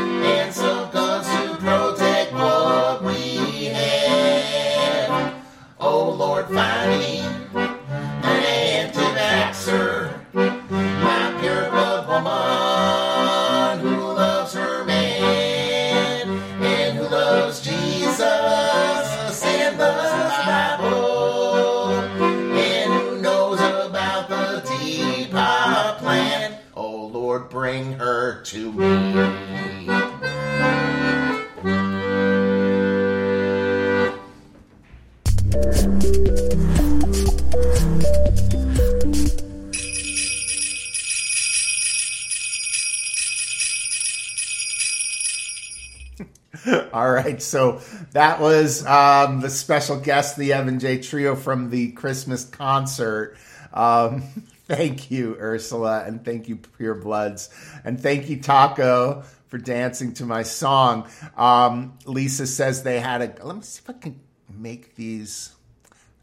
[SPEAKER 1] that was um, the special guest, the Evan J. Trio from the Christmas concert. Um, thank you, Ursula, and thank you, Pure Bloods, and thank you, Taco, for dancing to my song. Um, Lisa says they had a. Let me see if I can make these.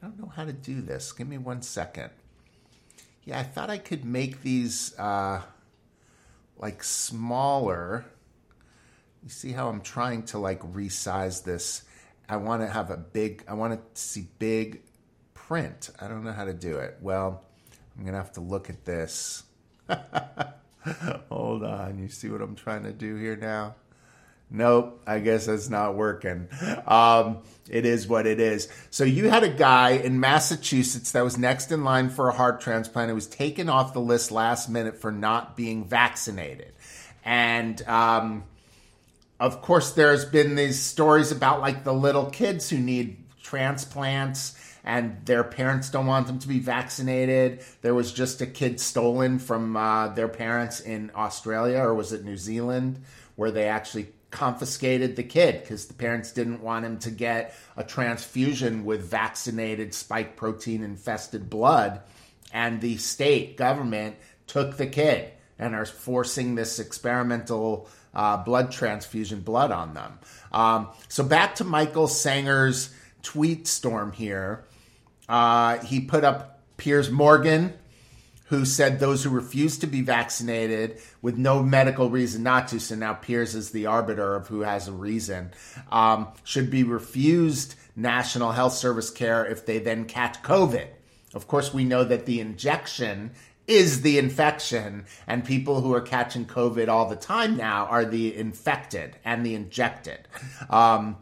[SPEAKER 1] I don't know how to do this. Give me one second. Yeah, I thought I could make these uh, like smaller. You see how I'm trying to like resize this? I want to have a big, I want to see big print. I don't know how to do it. Well, I'm going to have to look at this. Hold on. You see what I'm trying to do here now? Nope, I guess that's not working. Um, it is what it is. So you had a guy in Massachusetts that was next in line for a heart transplant. It was taken off the list last minute for not being vaccinated. And um, of course, there's been these stories about like the little kids who need transplants and their parents don't want them to be vaccinated. There was just a kid stolen from uh, their parents in Australia, or was it New Zealand, where they actually confiscated the kid because the parents didn't want him to get a transfusion with vaccinated spike protein infested blood. And the state government took the kid and are forcing this experimental uh, blood transfusion blood on them. Um, so back to Michael Senger's tweet storm here. Uh, he put up Piers Morgan, who said those who refuse to be vaccinated with no medical reason not to, so now Piers is the arbiter of who has a reason, um, should be refused National Health Service care if they then catch COVID. Of course, we know that the injection is the infection, and people who are catching COVID all the time now are the infected and the injected. Um,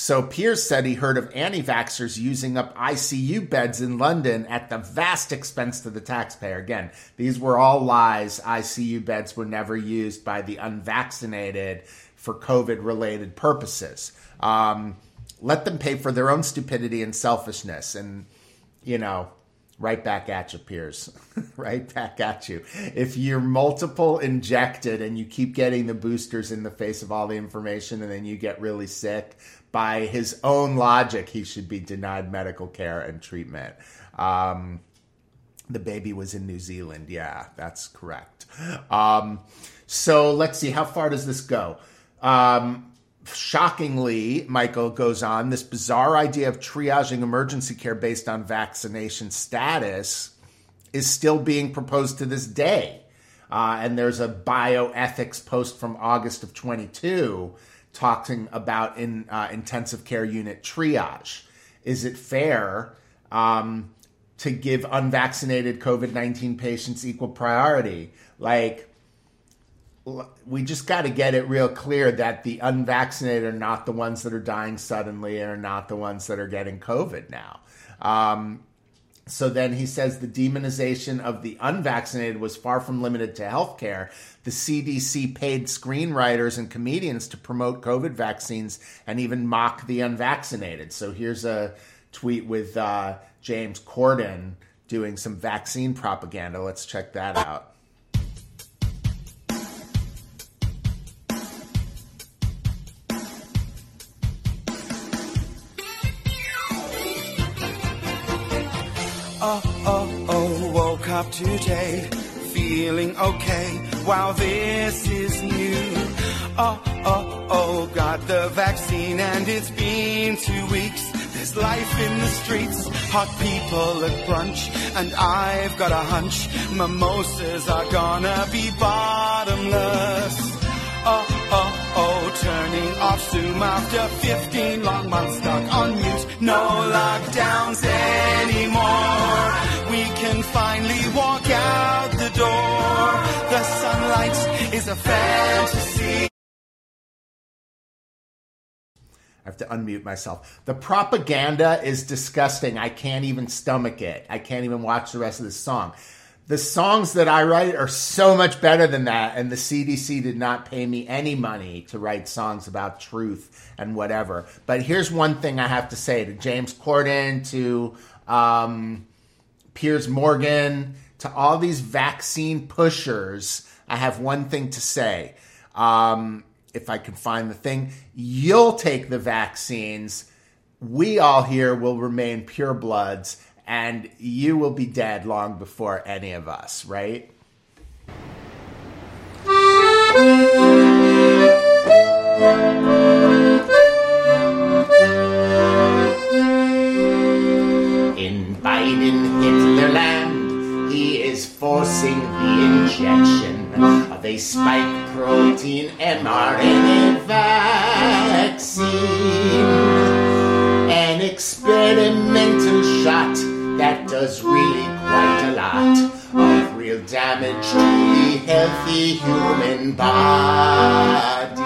[SPEAKER 1] so Piers said he heard of anti vaxxers using up ICU beds in London at the vast expense to the taxpayer. Again, these were all lies. ICU beds were never used by the unvaccinated for COVID related purposes. Um, let them pay for their own stupidity and selfishness. And, you know, right back at you, Piers. right back at you. If you're multiple injected and you keep getting the boosters in the face of all the information and then you get really sick, by his own logic, he should be denied medical care and treatment. Um, the baby was in New Zealand. Yeah, that's correct. Um, so let's see, how far does this go? Um, shockingly, Michael goes on, this bizarre idea of triaging emergency care based on vaccination status is still being proposed to this day. Uh, and there's a bioethics post from August of 22 talking about in uh, intensive care unit triage. Is it fair um, to give unvaccinated COVID 19 patients equal priority? Like, we just got to get it real clear that the unvaccinated are not the ones that are dying suddenly and are not the ones that are getting COVID now. Um, so then he says the demonization of the unvaccinated was far from limited to healthcare. The CDC paid screenwriters and comedians to promote COVID vaccines and even mock the unvaccinated. So here's a tweet with uh, James Corden doing some vaccine propaganda. Let's check that out.
[SPEAKER 3] Up today feeling okay. Wow, this is new. Oh, oh, oh, got the vaccine and it's been two weeks. There's life in the streets, hot people at brunch, and I've got a hunch mimosas are gonna be bottomless. Oh, oh, oh, turning off Zoom after 15 long months stuck on mute. No lockdowns anymore. Can finally walk out the door. The sunlight is a fantasy.
[SPEAKER 1] I have to unmute myself. The propaganda is disgusting. I can't even stomach it. I can't even watch the rest of the song. the songs that I write are so much better than that, and the CDC did not pay me any money to write songs about truth and whatever. But here's one thing I have to say to James Corden, to um, Piers Morgan, to all these vaccine pushers. I have one thing to say. Um, if I can find the thing, you'll take the vaccines. We all here will remain pure bloods, and you will be dead long before any of us, right? In Hitlerland, he is forcing the injection of a spike protein mRNA vaccine. An experimental shot that does really quite a lot of real damage to the healthy human body.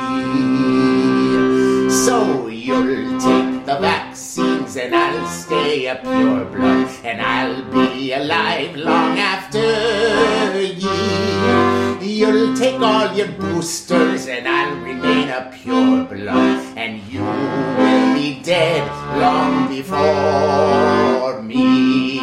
[SPEAKER 1] So you'll take the vaccines and I'll stay a pure blood and I'll be alive long after ye. You'll take all your boosters and I'll remain a pure blood and you will be dead long before me.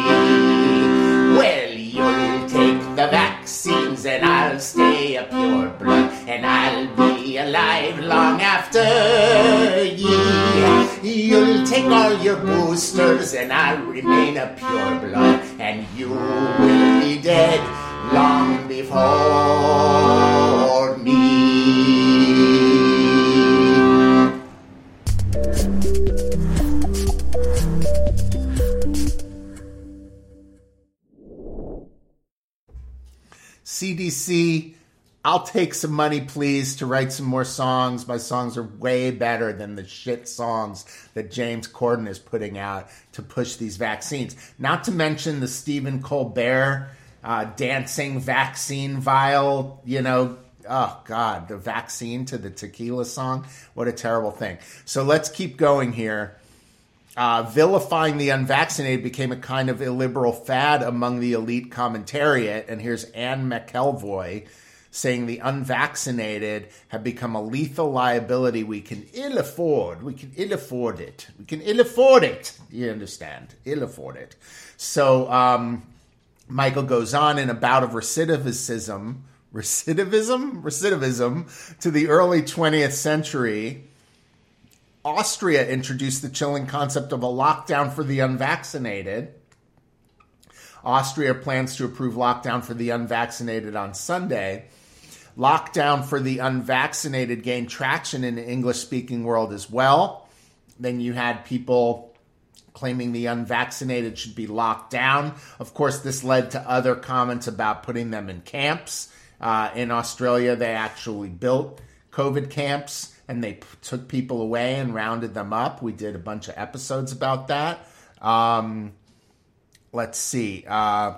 [SPEAKER 1] Well, you'll take the vaccines and I'll stay a pure blood and I'll be alive long after ye. You'll take all your boosters and I'll remain a pure blood and you will be dead long before me. CDC, I'll take some money, please, to write some more songs. My songs are way better than the shit songs that James Corden is putting out to push these vaccines. Not to mention the Stephen Colbert uh, dancing vaccine vial, you know. Oh, God, the vaccine to the tequila song. What a terrible thing. So let's keep going here. Uh, vilifying the unvaccinated became a kind of illiberal fad among the elite commentariat. And here's Anne McElvoy saying the unvaccinated have become a lethal liability we can ill afford. We can ill afford it. We can ill afford it. You understand? Ill afford it. So um, Michael goes on in a bout of recidivism, recidivism, recidivism to the early 20th century. Austria introduced the chilling concept of a lockdown for the unvaccinated. Austria plans to approve lockdown for the unvaccinated on Sunday. Lockdown for the unvaccinated gained traction in the English speaking world as well. Then you had people claiming the unvaccinated should be locked down. Of course, this led to other comments about putting them in camps. Uh, in Australia, they actually built COVID camps and they p- took people away and rounded them up. We did a bunch of episodes about that. Um, let's see. Uh,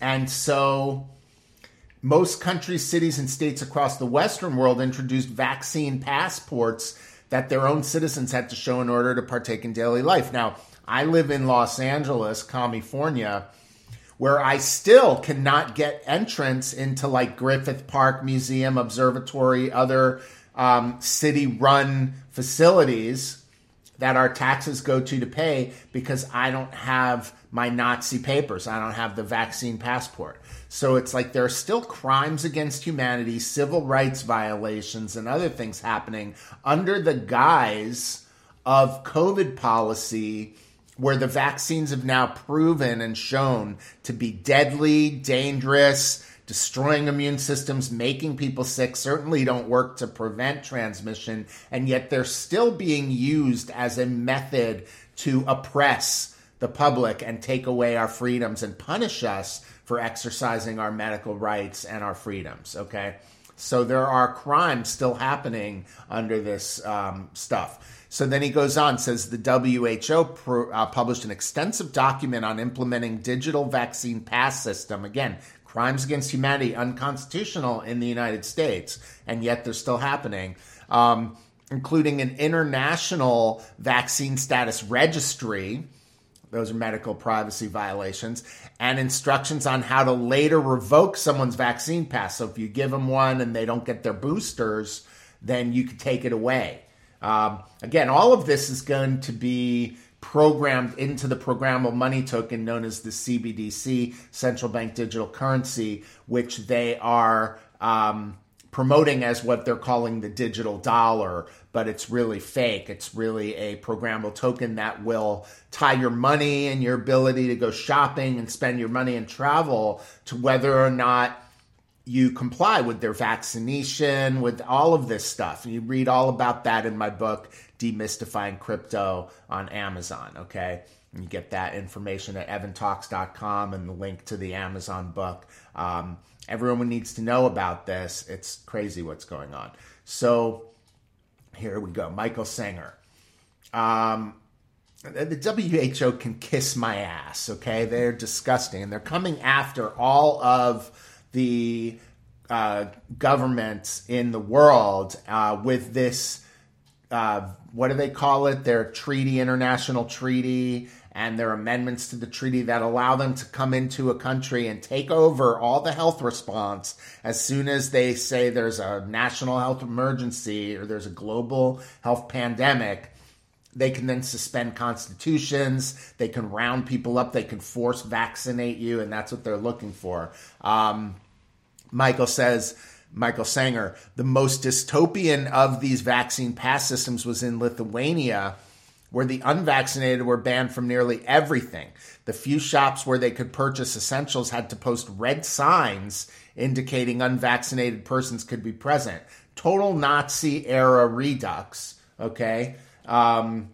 [SPEAKER 1] and so most countries, cities, and states across the Western world introduced vaccine passports that their own citizens had to show in order to partake in daily life. Now, I live in Los Angeles, California, where I still cannot get entrance into like Griffith Park Museum, Observatory, other um, city run facilities that our taxes go to to pay because I don't have my Nazi papers. I don't have the vaccine passport. So it's like there are still crimes against humanity, civil rights violations, and other things happening under the guise of COVID policy where the vaccines have now proven and shown to be deadly, dangerous, destroying immune systems, making people sick, certainly don't work to prevent transmission, and yet they're still being used as a method to oppress the public and take away our freedoms and punish us for exercising our medical rights and our freedoms. Okay. So there are crimes still happening under this um, stuff. So then he goes on, says the WHO pro, uh, published an extensive document on implementing digital vaccine pass system. Again, crimes against humanity, unconstitutional in the United States, and yet they're still happening. Um, including an international vaccine status registry Those are medical privacy violations. And instructions on how to later revoke someone's vaccine pass. So if you give them one and they don't get their boosters, then you could take it away. Um, again, all of this is going to be programmed into the programmable money token known as the CBDC, central bank digital currency, which they are um, promoting as what they're calling the digital dollar, but it's really fake. It's really a programmable token that will tie your money and your ability to go shopping and spend your money and travel to whether or not you comply with their vaccination, with all of this stuff. And you read all about that in my book, Demystifying Crypto on Amazon, okay? And you get that information at evantalks.com and the link to the Amazon book. Um, everyone needs to know about this. It's crazy what's going on. So here we go. Michael Senger. Um, the WHO can kiss my ass, okay? They're disgusting. And they're coming after all of the uh, governments in the world uh, with this. Uh, what do they call it? Their treaty, international treaty, and their amendments to the treaty that allow them to come into a country and take over all the health response as soon as they say there's a national health emergency or there's a global health pandemic. They can then suspend constitutions. They can round people up. They can force vaccinate you, and that's what they're looking for. Um, Michael says, Michael Senger, the most dystopian of these vaccine pass systems was in Lithuania, where the unvaccinated were banned from nearly everything. The few shops where they could purchase essentials had to post red signs indicating unvaccinated persons could be present. Total Nazi era redux, okay? Um,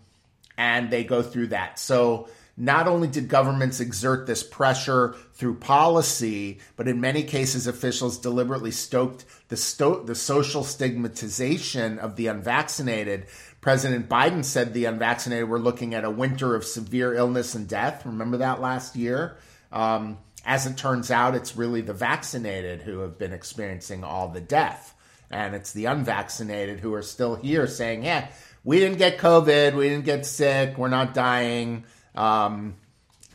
[SPEAKER 1] and they go through that. So not only did governments exert this pressure through policy, but in many cases, officials deliberately stoked the, sto- the social stigmatization of the unvaccinated. President Biden said the unvaccinated were looking at a winter of severe illness and death. Remember that last year? Um, as it turns out, it's really the vaccinated who have been experiencing all the death. And it's the unvaccinated who are still here saying, yeah, we didn't get COVID, we didn't get sick, we're not dying. Um,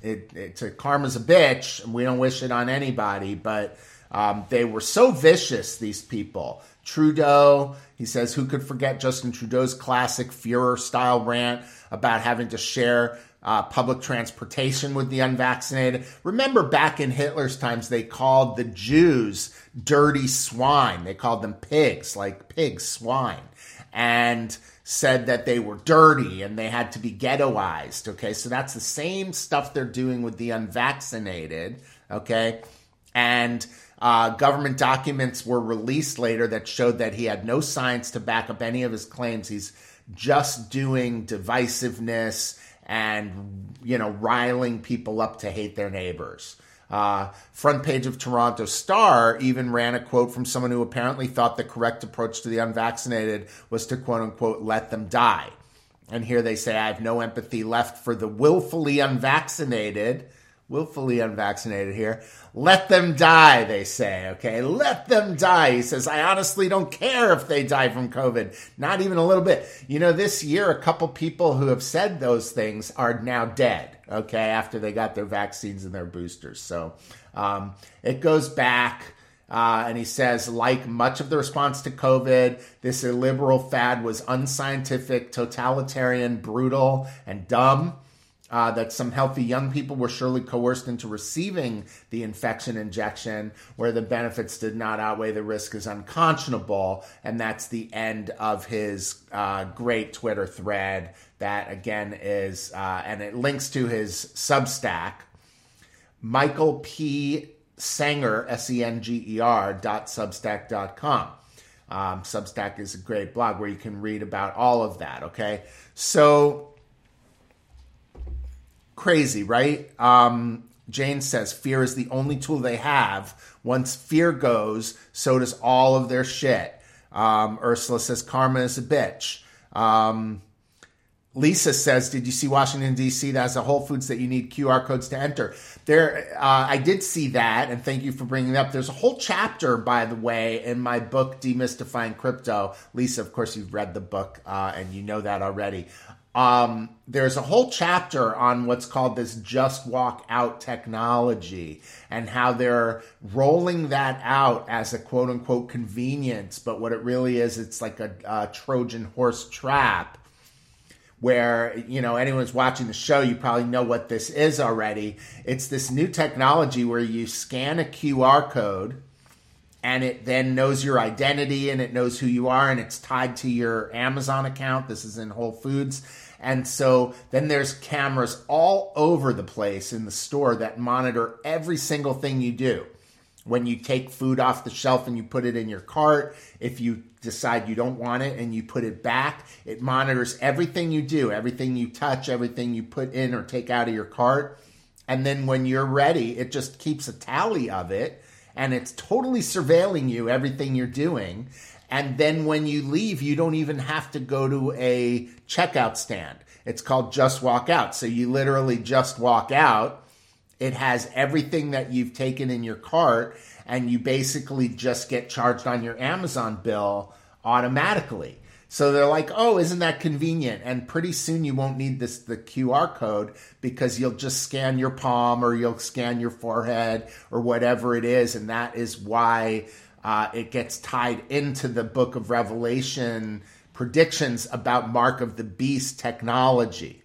[SPEAKER 1] it, it's a karma's a bitch, and we don't wish it on anybody. But um, they were so vicious, these people. Trudeau, he says, who could forget Justin Trudeau's classic Fuhrer style rant about having to share uh, public transportation with the unvaccinated. Remember back in Hitler's times, they called the Jews dirty swine. They called them pigs, like pigs, swine. And said that they were dirty and they had to be ghettoized. Okay, so that's the same stuff they're doing with the unvaccinated. Okay, and uh, government documents were released later that showed that he had no science to back up any of his claims. He's just doing divisiveness and you know riling people up to hate their neighbors. Uh, front page of Toronto Star even ran a quote from someone who apparently thought the correct approach to the unvaccinated was to quote unquote let them die. And here they say, I have no empathy left for the willfully unvaccinated. Willfully unvaccinated here. Let them die, they say. Okay, let them die. He says, I honestly don't care if they die from COVID. Not even a little bit. You know, this year, a couple people who have said those things are now dead okay, after they got their vaccines and their boosters. So um, it goes back. Uh, and he says, like much of the response to COVID, this illiberal fad was unscientific, totalitarian, brutal, and dumb. Uh, that some healthy young people were surely coerced into receiving the infection injection, where the benefits did not outweigh the risk is unconscionable. And that's the end of his uh, great Twitter thread that again is, uh, and it links to his Substack, Michael P. Senger, S E N G E R, dot substack dot com. Um, Substack is a great blog where you can read about all of that, okay? So, crazy, right? Um, Jane says fear is the only tool they have. Once fear goes, so does all of their shit. Um, Ursula says karma is a bitch. Um, Lisa says, "Did you see Washington D.C. that has a Whole Foods that you need QR codes to enter?" There, uh, I did see that, and thank you for bringing it up. There's a whole chapter, by the way, in my book Demystifying Crypto. Lisa, of course, you've read the book uh, and you know that already. um, there's a whole chapter on what's called this just walk out technology and how they're rolling that out as a quote unquote convenience. But what it really is, it's like a, a Trojan horse trap where you know anyone's watching the show you probably know what this is already it's this new technology where you scan a qr code and it then knows your identity and it knows who you are and it's tied to your Amazon account. This is in Whole Foods. And so then there's cameras all over the place in the store that monitor every single thing you do. When you take food off the shelf and you put it in your cart, if you decide you don't want it and you put it back, it monitors everything you do, everything you touch, everything you put in or take out of your cart. And then when you're ready, it just keeps a tally of it and it's totally surveilling you, everything you're doing. And then when you leave, you don't even have to go to a checkout stand. It's called Just Walk Out. So you literally just walk out. It has everything that you've taken in your cart, and you basically just get charged on your Amazon bill automatically. So they're like, "Oh, isn't that convenient?" And pretty soon you won't need this the QR code because you'll just scan your palm or you'll scan your forehead or whatever it is, and that is why uh, it gets tied into the Book of Revelation predictions about Mark of the Beast technology.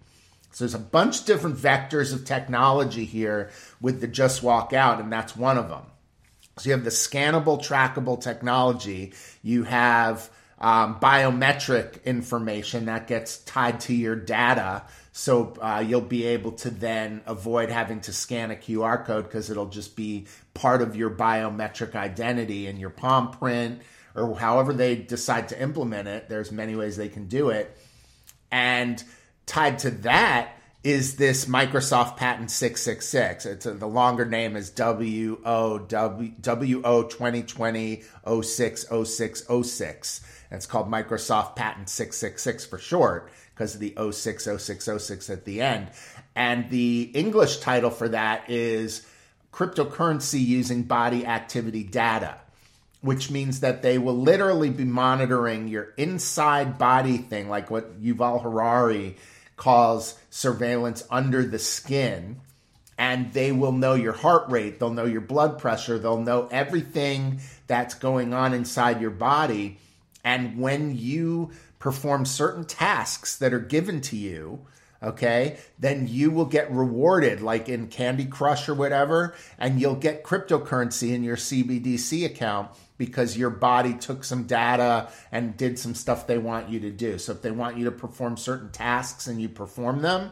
[SPEAKER 1] So there's a bunch of different vectors of technology here with the Just Walk Out, and that's one of them. So you have the scannable, trackable technology. You have um, biometric information that gets tied to your data. So uh, you'll be able to then avoid having to scan a QR code because it'll just be part of your biometric identity and your palm print or however they decide to implement it. There's many ways they can do it. And tied to that is this Microsoft Patent 666. It's a, the longer name is WO WO 2020 060606. And it's called Microsoft Patent 666 for short because of the 060606 at the end. And the English title for that is cryptocurrency using body activity data, which means that they will literally be monitoring your inside body thing, like what Yuval Harari calls surveillance under the skin. And they will know your heart rate, they'll know your blood pressure, they'll know everything that's going on inside your body and when you perform certain tasks that are given to you, okay, then you will get rewarded, like in Candy Crush or whatever, and you'll get cryptocurrency in your CBDC account because your body took some data and did some stuff they want you to do. So if they want you to perform certain tasks and you perform them,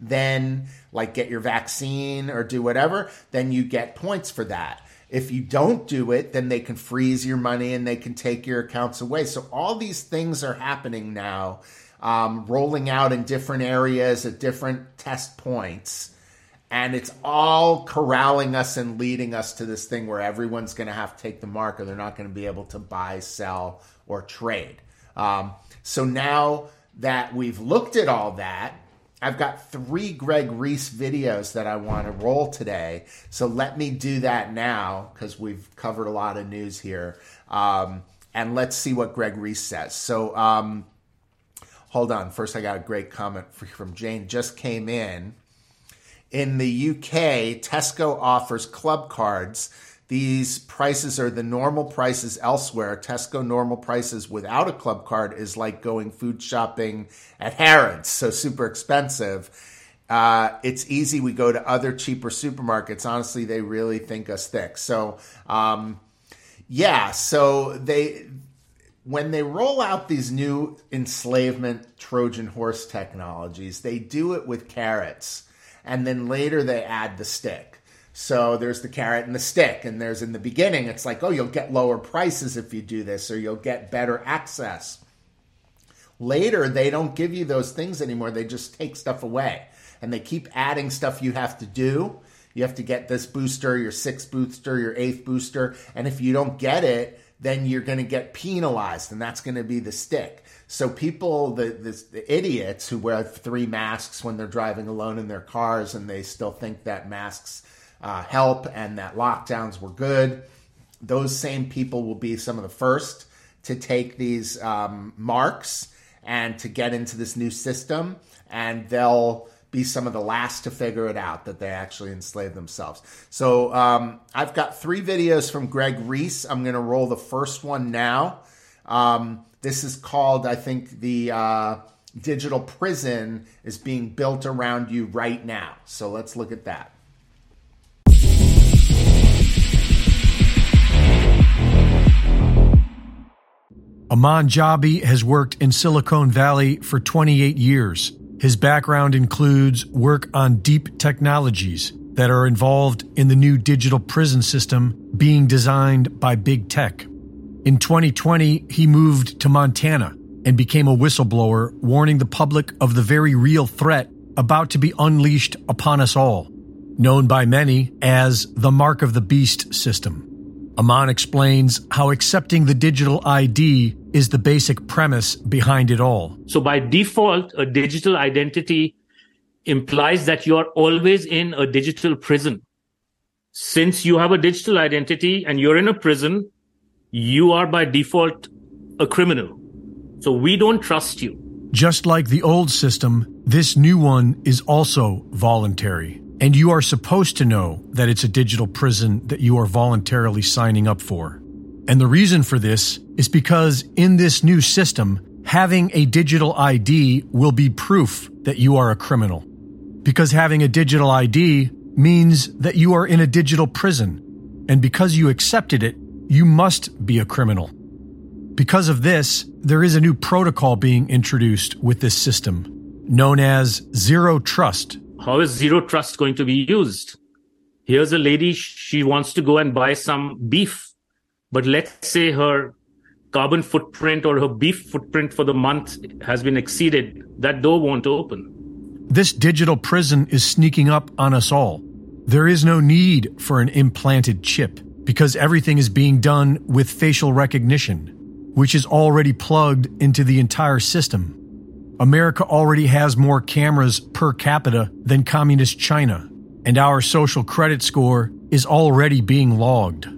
[SPEAKER 1] then like get your vaccine or do whatever, then you get points for that. If you don't do it, then they can freeze your money and they can take your accounts away. So all these things are happening now, um, rolling out in different areas at different test points. And it's all corralling us and leading us to this thing where everyone's going to have to take the mark or they're not going to be able to buy, sell, or trade. Um, so now that we've looked at all that, I've got three Greg Reese videos that I want to roll today. So let me do that now because we've covered a lot of news here. Um, and let's see what Greg Reese says. So um, hold on. First, I got a great comment from Jane. Just came in. In the UK, Tesco offers club cards these prices are the normal prices elsewhere. Tesco normal prices without a club card is like going food shopping at Harrods, so super expensive. Uh, it's easy. We go to other cheaper supermarkets. Honestly, they really think us thick. So, um, yeah. So they when they roll out these new enslavement Trojan horse technologies, they do it with carrots, and then later they add the stick. So there's the carrot and the stick. And there's in the beginning, it's like, oh, you'll get lower prices if you do this, or you'll get better access. Later, they don't give you those things anymore. They just take stuff away. And they keep adding stuff you have to do. You have to get this booster, your sixth booster, your eighth booster. And if you don't get it, then you're going to get penalized, and that's going to be the stick. So people, the, the, the, idiots who wear three masks when they're driving alone in their cars, and they still think that masks uh, help and that lockdowns were good. Those same people will be some of the first to take these um, marks and to get into this new system, and they'll be some of the last to figure it out that they actually enslaved themselves. So um, I've got three videos from Greg Reese. I'm going to roll the first one now. Um, this is called, I think, the uh, digital prison is being built around you right now. So let's look at that.
[SPEAKER 4] Aman Jabbi has worked in Silicon Valley for 28 years. His background includes work on deep technologies that are involved in the new digital prison system being designed by big tech. In 2020, he moved to Montana and became a whistleblower, warning the public of the very real threat about to be unleashed upon us all, known by many as the Mark of the Beast system. Aman explains how accepting the digital ID is the basic premise behind it all.
[SPEAKER 5] So, by default, a digital identity implies that you are always in a digital prison. Since you have a digital identity and you're in a prison, you are by default a criminal. So, we don't trust you.
[SPEAKER 4] Just like the old system, this new one is also voluntary. And you are supposed to know that it's a digital prison that you are voluntarily signing up for. And the reason for this is because in this new system, having a digital ID will be proof that you are a criminal. Because having a digital ID means that you are in a digital prison. And because you accepted it, you must be a criminal. Because of this, there is a new protocol being introduced with this system, known as Zero Trust
[SPEAKER 5] how is zero trust going to be used? Here's a lady, she wants to go and buy some beef, but let's say her carbon footprint or her beef footprint for the month has been exceeded. That door won't open.
[SPEAKER 4] This digital prison is sneaking up on us all. There is no need for an implanted chip because everything is being done with facial recognition, which is already plugged into the entire system. America already has more cameras per capita than communist China, and our social credit score is already being logged.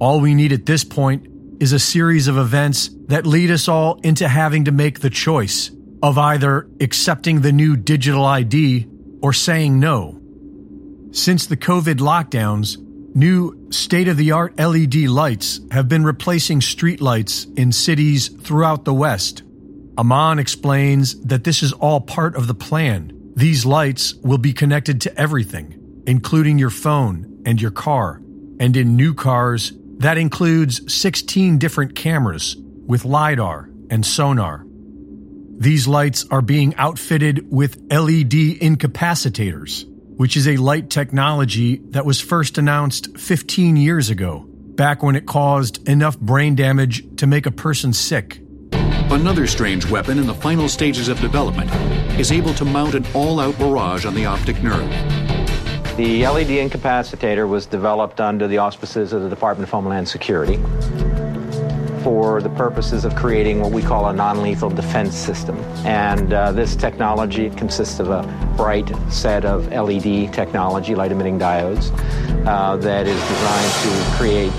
[SPEAKER 4] All we need at this point is a series of events that lead us all into having to make the choice of either accepting the new digital ID or saying no. Since the COVID lockdowns, new state of the art LED lights have been replacing streetlights in cities throughout the West. Aman explains that this is all part of the plan. These lights will be connected to everything, including your phone and your car. And in new cars, that includes 16 different cameras with LiDAR and sonar. These lights are being outfitted with LED incapacitators, which is a light technology that was first announced 15 years ago, back when it caused enough brain damage to make a person sick.
[SPEAKER 6] Another strange weapon in the final stages of development is able to mount an all out barrage on the optic nerve.
[SPEAKER 7] The LED incapacitator was developed under the auspices of the Department of Homeland Security for the purposes of creating what we call a non lethal defense system. And uh, this technology consists of a bright set of LED technology, light emitting diodes, uh, that is designed to create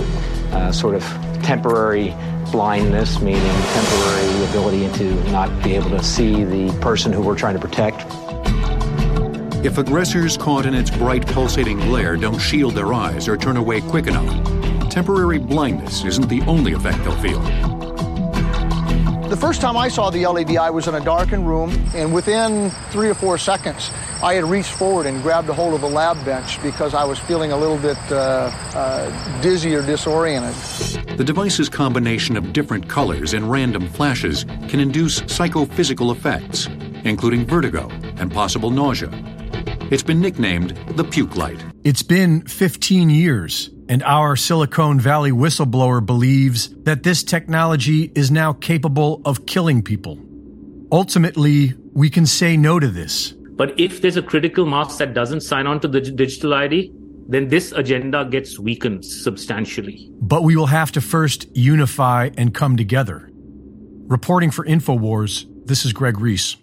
[SPEAKER 7] uh, sort of temporary blindness, meaning temporary ability to not be able to see the person who we're trying to protect.
[SPEAKER 6] If aggressors caught in its bright pulsating glare don't shield their eyes or turn away quick enough, temporary blindness isn't the only effect they'll feel.
[SPEAKER 8] The first time I saw the LED, I was in a darkened room, and within three or four seconds, I had reached forward and grabbed a hold of a lab bench because I was feeling a little bit uh, uh, dizzy or disoriented.
[SPEAKER 6] The device's combination of different colors and random flashes can induce psychophysical effects, including vertigo and possible nausea. It's been nicknamed the puke light.
[SPEAKER 4] It's been 15 years and our Silicon Valley whistleblower believes that this technology is now capable of killing people. Ultimately, we can say no to this.
[SPEAKER 5] But if there's a critical mass that doesn't sign on to the digital ID, then this agenda gets weakened substantially.
[SPEAKER 4] But we will have to first unify and come together. Reporting for InfoWars, this is Greg Reese.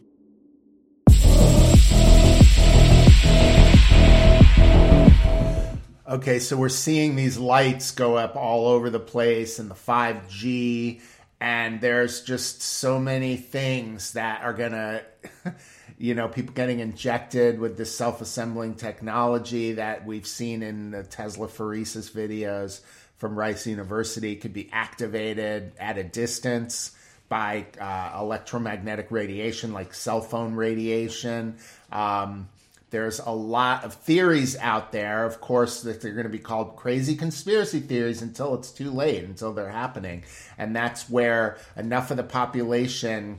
[SPEAKER 1] Okay, so we're seeing these lights go up all over the place and the 5G and there's just so many things that are gonna you know people getting injected with this self-assembling technology that we've seen in the Teslaphoresis videos from rice university. Could be activated at a distance by uh, electromagnetic radiation like cell phone radiation. Um, there's a lot of theories out there, of course, that they're going to be called crazy conspiracy theories until it's too late, until they're happening. And that's where enough of the population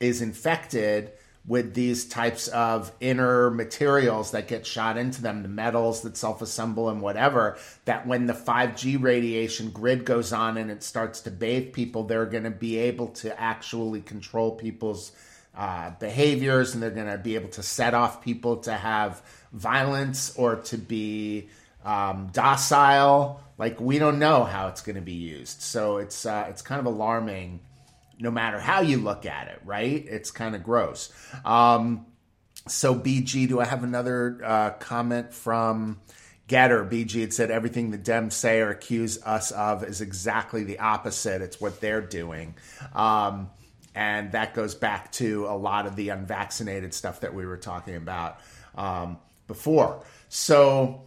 [SPEAKER 1] is infected with these types of inner materials that get shot into them, the metals that self assemble and whatever, that when the 5G radiation grid goes on and it starts to bathe people, they're going to be able to actually control people's uh, behaviors and they're going to be able to set off people to have violence or to be um, docile. Like we don't know how it's going to be used, so it's uh, it's kind of alarming. No matter how you look at it, right? It's kind of gross. Um, so BG, do I have another uh, comment from Gettr BG had said everything the Dems say or accuse us of is exactly the opposite. It's what they're doing. Um, and that goes back to a lot of the unvaccinated stuff that we were talking about um, before. So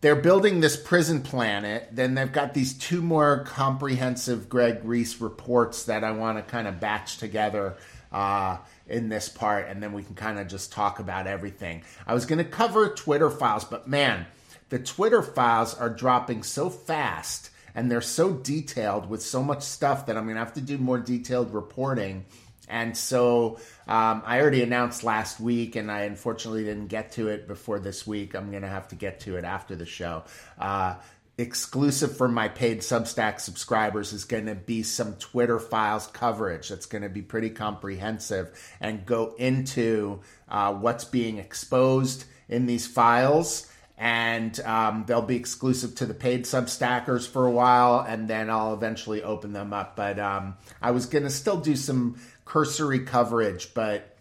[SPEAKER 1] they're building this prison planet. Then they've got these two more comprehensive Greg Reese reports that I want to kind of batch together uh, in this part, and then we can kind of just talk about everything. I was going to cover Twitter files, but man, the Twitter files are dropping so fast and they're so detailed with so much stuff that I'm going to have to do more detailed reporting. And so um, I already announced last week, and I unfortunately didn't get to it before this week. I'm going to have to get to it after the show. Uh, exclusive for my paid Substack subscribers is going to be some Twitter files coverage that's going to be pretty comprehensive and go into uh, what's being exposed in these files and um, they'll be exclusive to the paid substackers for a while, and then I'll eventually open them up. But um, I was going to still do some cursory coverage, but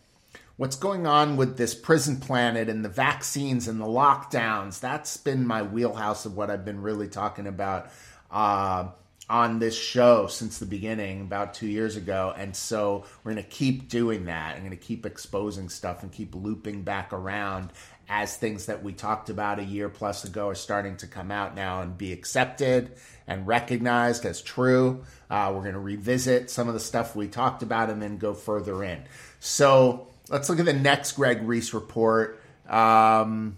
[SPEAKER 1] what's going on with this prison planet and the vaccines and the lockdowns, that's been my wheelhouse of what I've been really talking about. Uh, on this show since the beginning about two years ago. And so we're going to keep doing that. I'm going to keep exposing stuff and keep looping back around as things that we talked about a year plus ago are starting to come out now and be accepted and recognized as true. Uh, we're going to revisit some of the stuff we talked about and then go further in. So let's look at the next Greg Reese report. Um,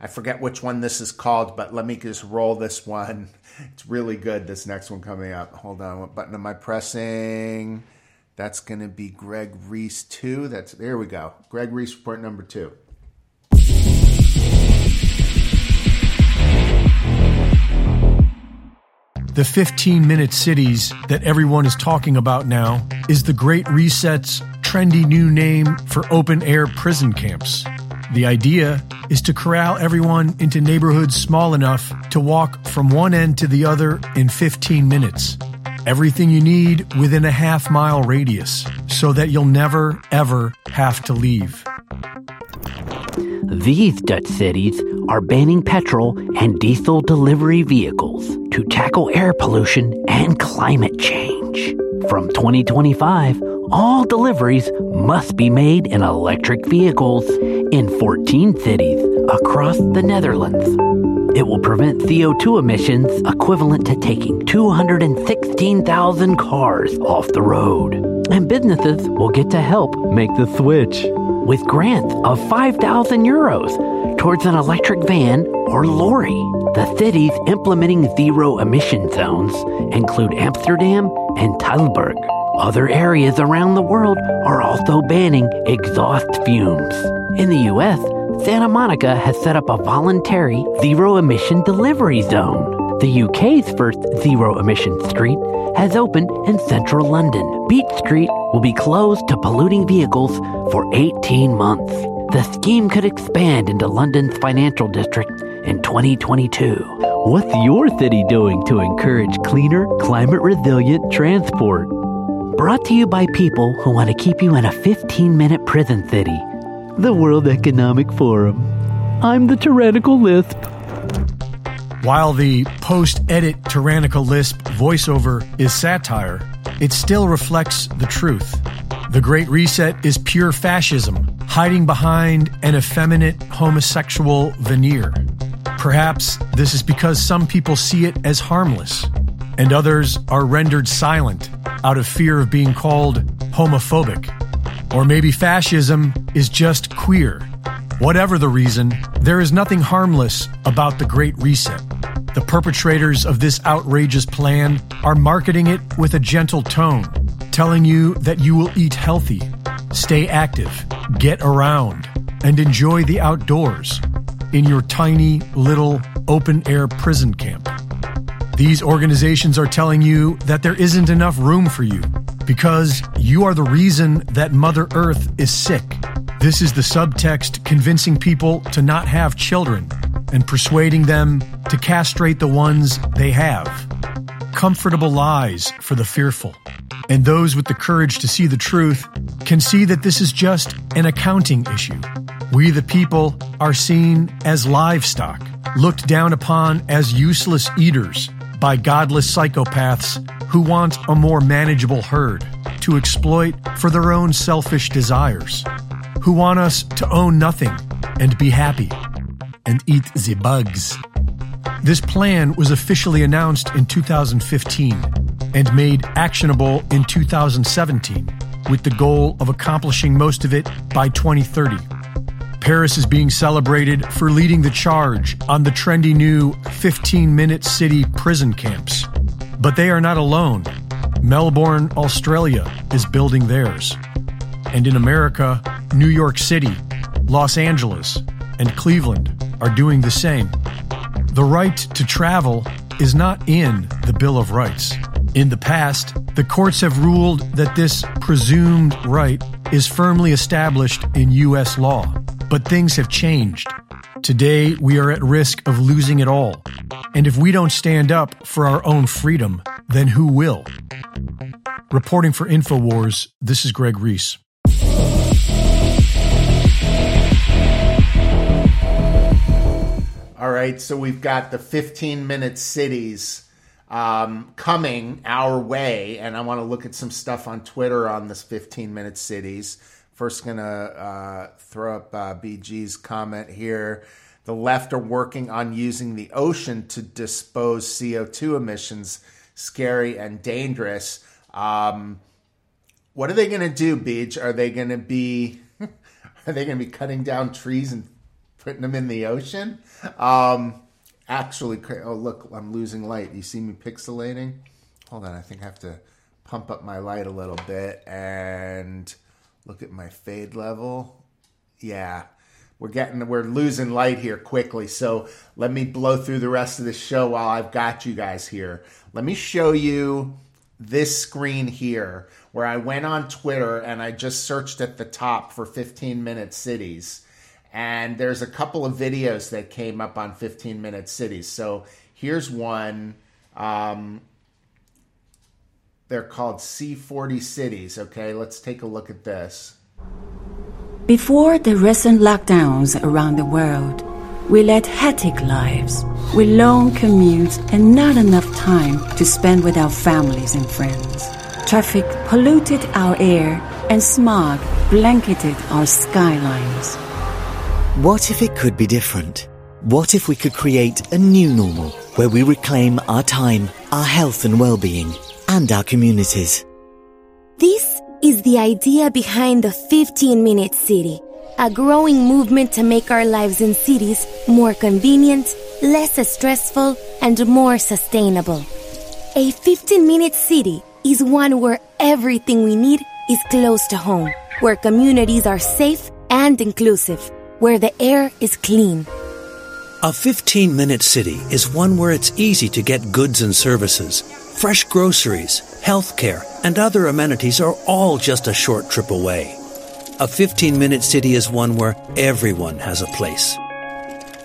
[SPEAKER 1] I forget which one this is called, but let me just roll this one. It's really good, this next one coming up. Hold on, what button am I pressing? That's going to be Greg Reese 2. That's there we go. Greg Reese report number 2.
[SPEAKER 4] The 15 minute cities that everyone is talking about now is the Great Reset's trendy new name for open air prison camps. The idea is to corral everyone into neighborhoods small enough to walk from one end to the other in 15 minutes. Everything you need within a half mile radius so that you'll never, ever have to leave.
[SPEAKER 9] These Dutch cities are banning petrol and diesel delivery vehicles to tackle air pollution and climate change. From 2025, all deliveries must be made in electric vehicles in 14 cities across the Netherlands. It will prevent CO2 emissions equivalent to taking 216,000 cars off the road. And businesses will get to help make the switch with grants of 5,000 euros towards an electric van or lorry. The cities implementing zero emission zones include Amsterdam and Tilburg. Other areas around the world are also banning exhaust fumes. In the US, Santa Monica has set up a voluntary zero emission delivery zone. The UK's first zero emission street has opened in central London. Beech Street will be closed to polluting vehicles for 18 months. The scheme could expand into London's financial district in 2022. What's your city doing to encourage cleaner, climate resilient transport? Brought to you by people who want to keep you in a 15 minute prison city. The World Economic Forum. I'm the tyrannical lisp.
[SPEAKER 4] While the post edit tyrannical lisp voiceover is satire, it still reflects the truth. The Great Reset is pure fascism, hiding behind an effeminate homosexual veneer. Perhaps this is because some people see it as harmless, and others are rendered silent out of fear of being called homophobic. Or maybe fascism is just queer. Whatever the reason, there is nothing harmless about the Great Reset. The perpetrators of this outrageous plan are marketing it with a gentle tone, telling you that you will eat healthy, stay active, get around, and enjoy the outdoors in your tiny little open air prison camp. These organizations are telling you that there isn't enough room for you because you are the reason that Mother Earth is sick. This is the subtext convincing people to not have children and persuading them to castrate the ones they have. Comfortable lies for the fearful. And those with the courage to see the truth can see that this is just an accounting issue. We, the people, are seen as livestock, looked down upon as useless eaters by godless psychopaths who want a more manageable herd to exploit for their own selfish desires, who want us to own nothing and be happy and eat the bugs. This plan was officially announced in 2015 and made actionable in 2017 with the goal of accomplishing most of it by 2030. Paris is being celebrated for leading the charge on the trendy new 15 minute city prison camps. But they are not alone. Melbourne, Australia is building theirs. And in America, New York City, Los Angeles, and Cleveland are doing the same. The right to travel is not in the Bill of Rights. In the past, the courts have ruled that this presumed right is firmly established in U.S. law. But things have changed. Today, we are at risk of losing it all. And if we don't stand up for our own freedom, then who will? Reporting for InfoWars, this is Greg Reese.
[SPEAKER 1] All right, so we've got the 15 minute cities um, coming our way, and I want to look at some stuff on Twitter on this 15 minute cities. First, gonna uh, throw up uh, BG's comment here. The left are working on using the ocean to dispose CO2 emissions. Scary and dangerous. Um, what are they going to do, Beach? Are they going to be are they going to be cutting down trees and putting them in the ocean? Um, actually, oh look, I'm losing light. You see me pixelating? Hold on, I think I have to pump up my light a little bit and look at my fade level. Yeah, we're getting we're losing light here quickly. So let me blow through the rest of the show while I've got you guys here. Let me show you this screen here where I went on Twitter and I just searched at the top for 15 minute cities. And there's a couple of videos that came up on 15 minute cities. So here's one. Um, they're called C40 cities. Okay, let's take a look at this.
[SPEAKER 10] Before the recent lockdowns around the world, we led hectic lives with long commutes and not enough time to spend with our families and friends. Traffic polluted our air and smog blanketed our skylines.
[SPEAKER 11] What if it could be different? What if we could create a new normal where we reclaim our time, our health and well-being, and our communities?
[SPEAKER 12] This is the idea behind the 15 Minute City, a growing movement to make our lives in cities more convenient, less stressful, and more sustainable. A 15 Minute City is one where everything we need is close to home, where communities are safe and inclusive, where the air is clean.
[SPEAKER 13] A 15 minute city is one where it's easy to get goods and services. Fresh groceries, healthcare, and other amenities are all just a short trip away. A 15 minute city is one where everyone has a place.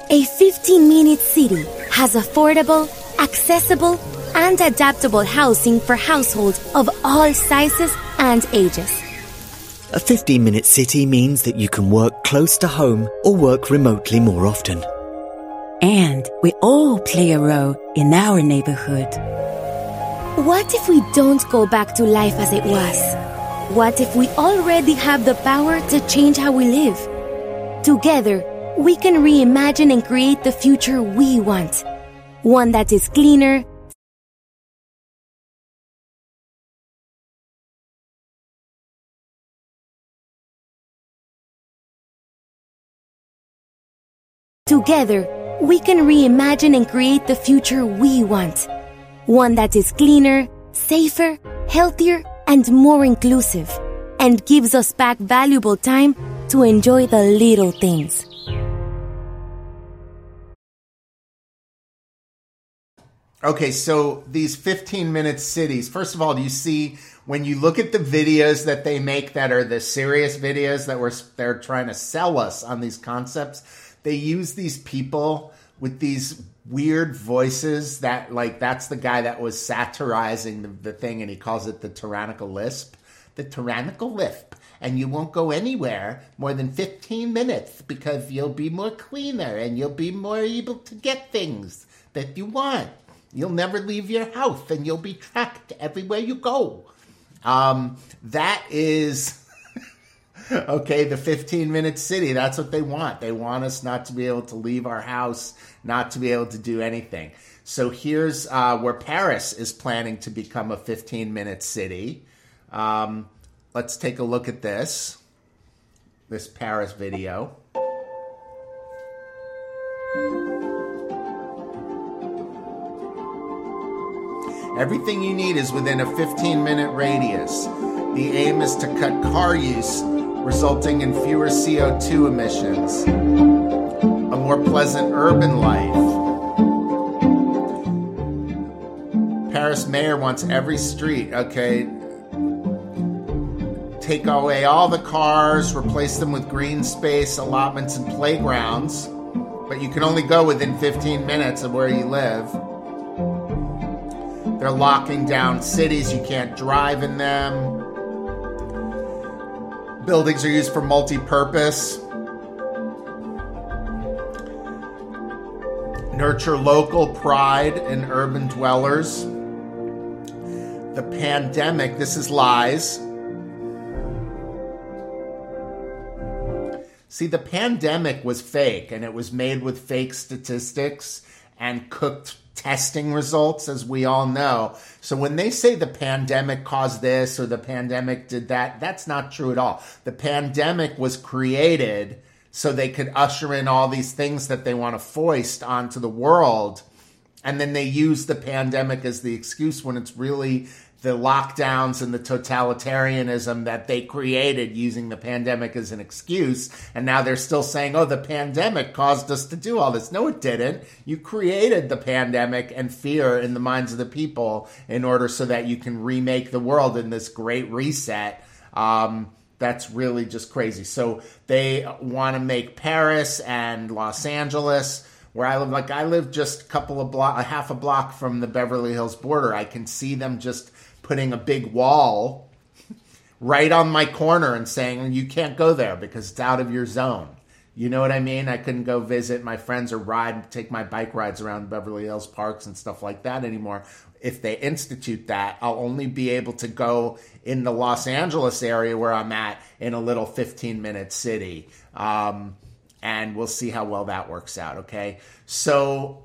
[SPEAKER 12] A 15 minute city has affordable, accessible, and adaptable housing for households of all sizes and ages.
[SPEAKER 11] A 15 minute city means that you can work close to home or work remotely more often.
[SPEAKER 10] And we all play a role in our neighborhood.
[SPEAKER 12] What if we don't go back to life as it was? What if we already have the power to change how we live? Together, we can reimagine and create the future we want. One that is cleaner, Together, we can reimagine and create the future we want. One that is cleaner, safer, healthier, and more inclusive, and gives us back valuable time to enjoy the little things.
[SPEAKER 1] Okay, so these 15 minute cities, first of all, do you see when you look at the videos that they make that are the serious videos that we're, they're trying to sell us on these concepts? They use these people with these weird voices that like that's the guy that was satirizing the, the thing and he calls it the tyrannical lisp. The tyrannical lisp. And you won't go anywhere more than 15 minutes because you'll be more cleaner and you'll be more able to get things that you want. You'll never leave your house and you'll be tracked everywhere you go. Um, that is okay, the 15 minute city, that's what they want. They want us not to be able to leave our house, not to be able to do anything. So here's uh, where Paris is planning to become a 15 minute city. Um, let's take a look at this, this Paris video. Everything you need is within a 15 minute radius. The aim is to cut car use resulting in fewer CO2 emissions, a more pleasant urban life. Paris mayor wants every street, okay, take away all the cars, replace them with green space, allotments, and playgrounds, but you can only go within 15 minutes of where you live. They're locking down cities, you can't drive in them. Buildings are used for multi purpose. Nurture local pride in urban dwellers. The pandemic, this is lies. See, the pandemic was fake and it was made with fake statistics and cooked testing results, as we all know. So when they say the pandemic caused this or the pandemic did that, that's not true at all. The pandemic was created so they could usher in all these things that they want to foist onto the world. And then they use the pandemic as the excuse when it's really the lockdowns and the totalitarianism that they created using the pandemic as an excuse. And now they're still saying, oh, the pandemic caused us to do all this. No, it didn't. You created the pandemic and fear in the minds of the people in order so that you can remake the world in this great reset. Um, that's really just crazy. So they want to make Paris and Los Angeles where I live. Like I live just a couple of block, a half a block from the Beverly Hills border. I can see them just putting a big wall right on my corner and saying you can't go there because it's out of your zone. You know what I mean? I couldn't go visit my friends or ride, take my bike rides around Beverly Hills parks and stuff like that anymore. If they institute that, I'll only be able to go in the Los Angeles area where I'm at in a little 15 minute city. Um, and we'll see how well that works out. Okay. So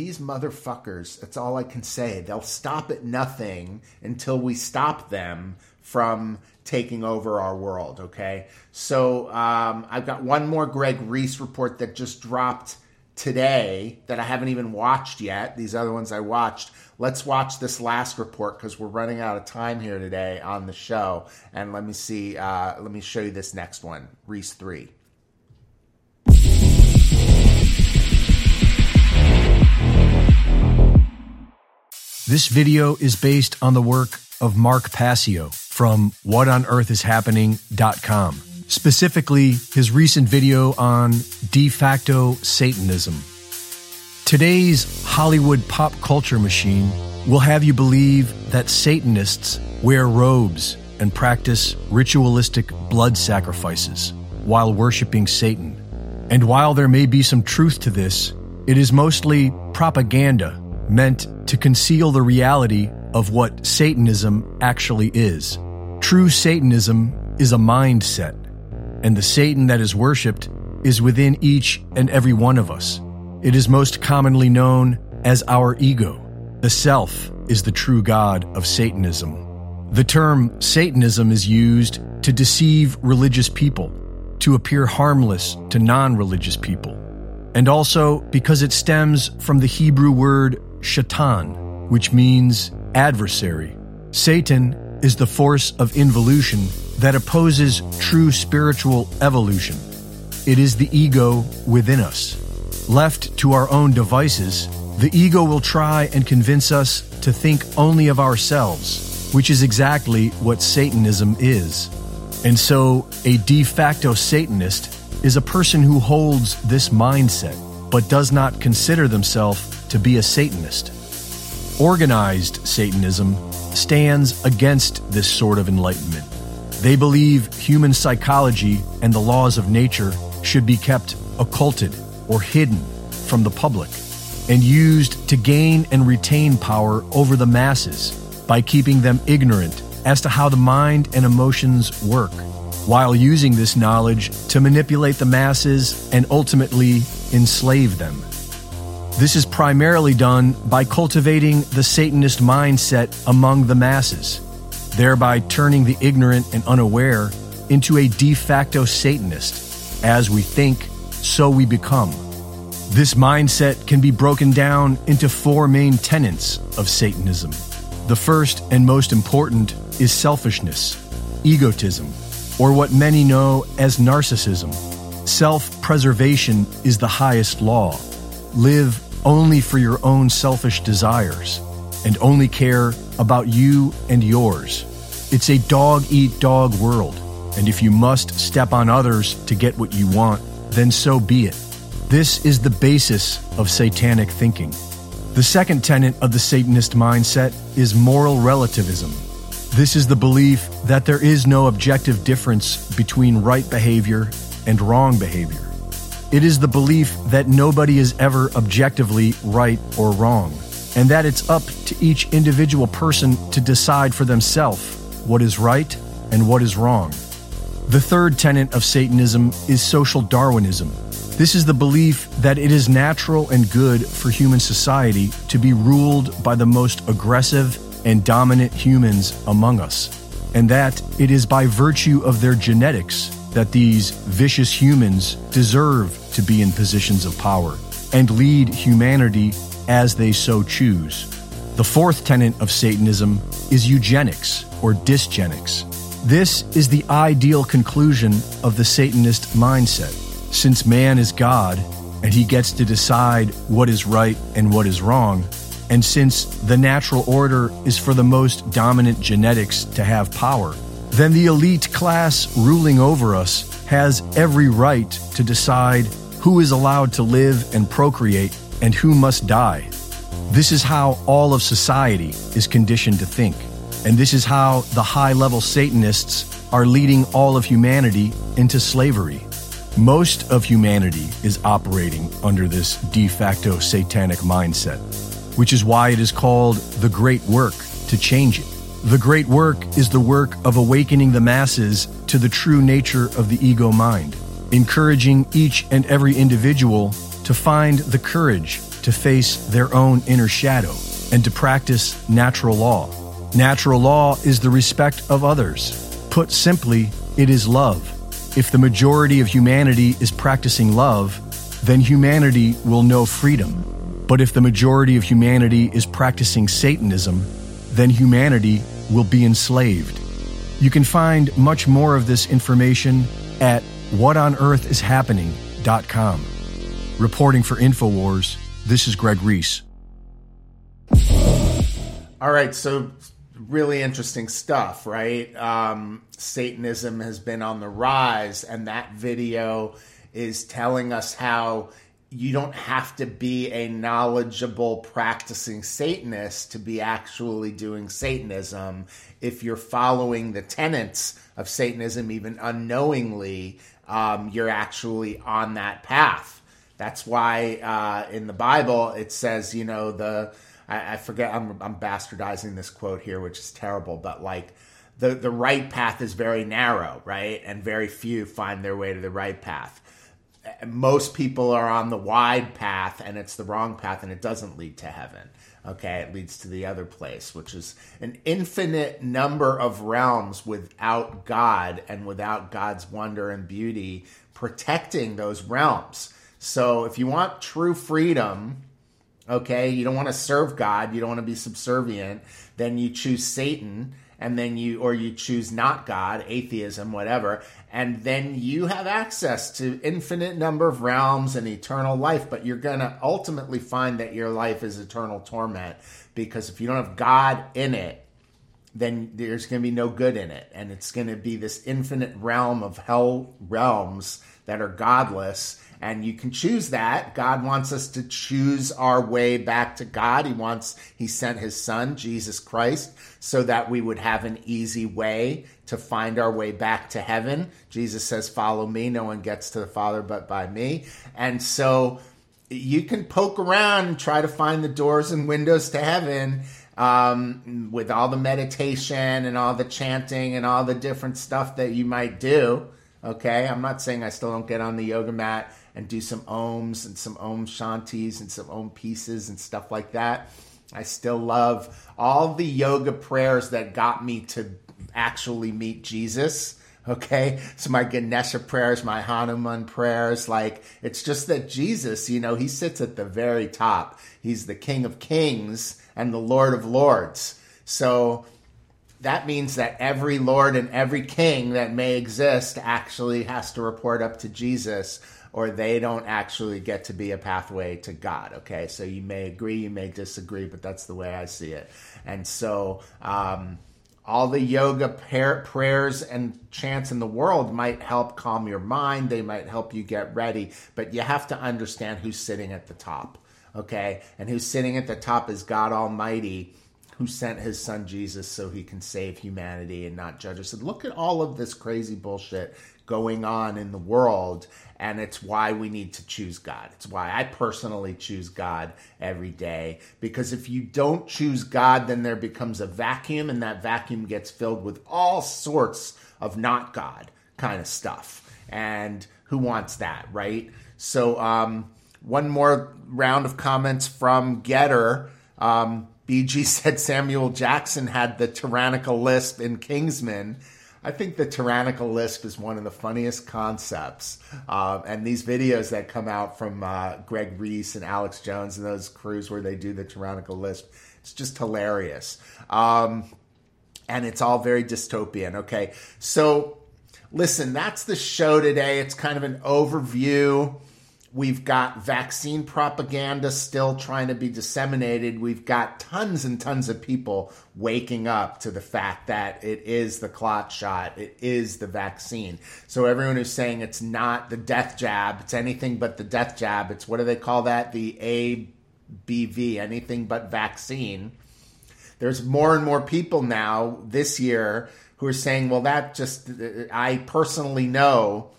[SPEAKER 1] these motherfuckers, that's all I can say. They'll stop at nothing until we stop them from taking over our world, okay? So um, I've got one more Greg Reese report that just dropped today that I haven't even watched yet. These other ones I watched. Let's watch this last report because we're running out of time here today on the show. And let me see, uh, let me show you this next one Reese 3.
[SPEAKER 4] This video is based on the work of Mark Passio from whatonearthishappening.com, specifically his recent video on de facto Satanism. Today's Hollywood pop culture machine will have you believe that Satanists wear robes and practice ritualistic blood sacrifices while worshiping Satan. And while there may be some truth to this, it is mostly propaganda meant to conceal the reality of what Satanism actually is. True Satanism is a mindset, and the Satan that is worshipped is within each and every one of us. It is most commonly known as our ego. The self is the true god of Satanism. The term Satanism is used to deceive religious people, to appear harmless to non religious people, and also because it stems from the Hebrew word shaitan, which means adversary. Satan is the force of involution that opposes true spiritual evolution. It is the ego within us. Left to our own devices, the ego will try and convince us to think only of ourselves, which is exactly what Satanism is. And so, a de facto Satanist is a person who holds this mindset, but does not consider themselves to be a Satanist. Organized Satanism stands against this sort of enlightenment. They believe human psychology and the laws of nature should be kept occulted or hidden from the public and used to gain and retain power over the masses by keeping them ignorant as to how the mind and emotions work, while using this knowledge to manipulate the masses and ultimately enslave them. This is primarily done by cultivating the Satanist mindset among the masses, thereby turning the ignorant and unaware into a de facto Satanist. As we think, so we become. This mindset can be broken down into four main tenets of Satanism. The first and most important is selfishness, egotism, or what many know as narcissism. Self preservation is the highest law. Live only for your own selfish desires and only care about you and yours. It's a dog eat dog world, and if you must step on others to get what you want, then so be it. This is the basis of satanic thinking. The second tenet of the Satanist mindset is moral relativism. This is the belief that there is no objective difference between right behavior and wrong behavior. It is the belief that nobody is ever objectively right or wrong, and that it's up to each individual person to decide for themselves what is right and what is wrong. The third tenet of Satanism is social Darwinism. This is the belief that it is natural and good for human society to be ruled by the most aggressive and dominant humans among us, and that it is by virtue of their genetics that these vicious humans deserve to be in positions of power and lead humanity as they so choose. The fourth tenet of Satanism is eugenics or dysgenics. This is the ideal conclusion of the Satanist mindset. Since man is God and he gets to decide what is right and what is wrong, and since the natural order is for the most dominant genetics to have power, then the elite class ruling over us has every right to decide who is allowed to live and procreate and who must die. This is how all of society is conditioned to think. And this is how the high level Satanists are leading all of humanity into slavery. Most of humanity is operating under this de facto satanic mindset, which is why it is called the great work to change it. The great work is the work of awakening the masses to the true nature of the ego mind, encouraging each and every individual to find the courage to face their own inner shadow and to practice natural law. Natural law is the respect of others. Put simply, it is love. If the majority of humanity is practicing love, then humanity will know freedom. But if the majority of humanity is practicing Satanism, then humanity will be enslaved. You can find much more of this information at whatonearthishappening.com. Reporting for InfoWars, this is Greg Reese.
[SPEAKER 1] All right, so really interesting stuff, right? Um, Satanism has been on the rise, and that video is telling us how you don't have to be a knowledgeable practicing Satanist to be actually doing Satanism. If you're following the tenets of Satanism, even unknowingly, um, you're actually on that path. That's why uh, in the Bible it says, you know, the I, I forget. I'm, I'm bastardizing this quote here, which is terrible, but like the the right path is very narrow, right, and very few find their way to the right path. Most people are on the wide path, and it's the wrong path, and it doesn't lead to heaven. Okay, it leads to the other place, which is an infinite number of realms without God and without God's wonder and beauty protecting those realms. So if you want true freedom, okay, you don't want to serve God, you don't want to be subservient, then you choose Satan and then you or you choose not God, atheism, whatever, and then you have access to infinite number of realms and eternal life, but you're going to ultimately find that your life is eternal torment because if you don't have God in it, then there's going to be no good in it and it's going to be this infinite realm of hell realms that are godless and you can choose that. God wants us to choose our way back to God. He wants, He sent His Son, Jesus Christ, so that we would have an easy way to find our way back to heaven. Jesus says, Follow me. No one gets to the Father but by me. And so you can poke around and try to find the doors and windows to heaven. Um, with all the meditation and all the chanting and all the different stuff that you might do. Okay, I'm not saying I still don't get on the yoga mat and do some ohms and some om shanties and some om pieces and stuff like that. I still love all the yoga prayers that got me to actually meet Jesus. Okay, so my Ganesha prayers, my Hanuman prayers, like it's just that Jesus, you know, he sits at the very top. He's the King of Kings and the Lord of Lords. So that means that every Lord and every King that may exist actually has to report up to Jesus or they don't actually get to be a pathway to God. Okay, so you may agree, you may disagree, but that's the way I see it. And so, um, all the yoga par- prayers and chants in the world might help calm your mind, they might help you get ready, but you have to understand who's sitting at the top. Okay, and who's sitting at the top is God Almighty who sent his son Jesus so he can save humanity and not judge us. And look at all of this crazy bullshit going on in the world and it's why we need to choose God. It's why I personally choose God every day. Because if you don't choose God, then there becomes a vacuum, and that vacuum gets filled with all sorts of not God kind of stuff. And who wants that, right? So, um, one more round of comments from Gettr. Um, BG said Samuel Jackson had the tyrannical lisp in Kingsman. I think the tyrannical lisp is one of the funniest concepts. Uh, and these videos that come out from uh, Greg Reese and Alex Jones and those crews where they do the tyrannical lisp, it's just hilarious. Um, and it's all very dystopian. Okay. So, listen, that's the show today. It's kind of an overview We've got vaccine propaganda still trying to be disseminated. We've got tons and tons of people waking up to the fact that it is the clot shot, it is the vaccine. So everyone who's saying it's not the death jab, it's anything but the death jab, it's what do they call that? The ABV, anything but vaccine. There's more and more people now this year who are saying, well, that just, I personally know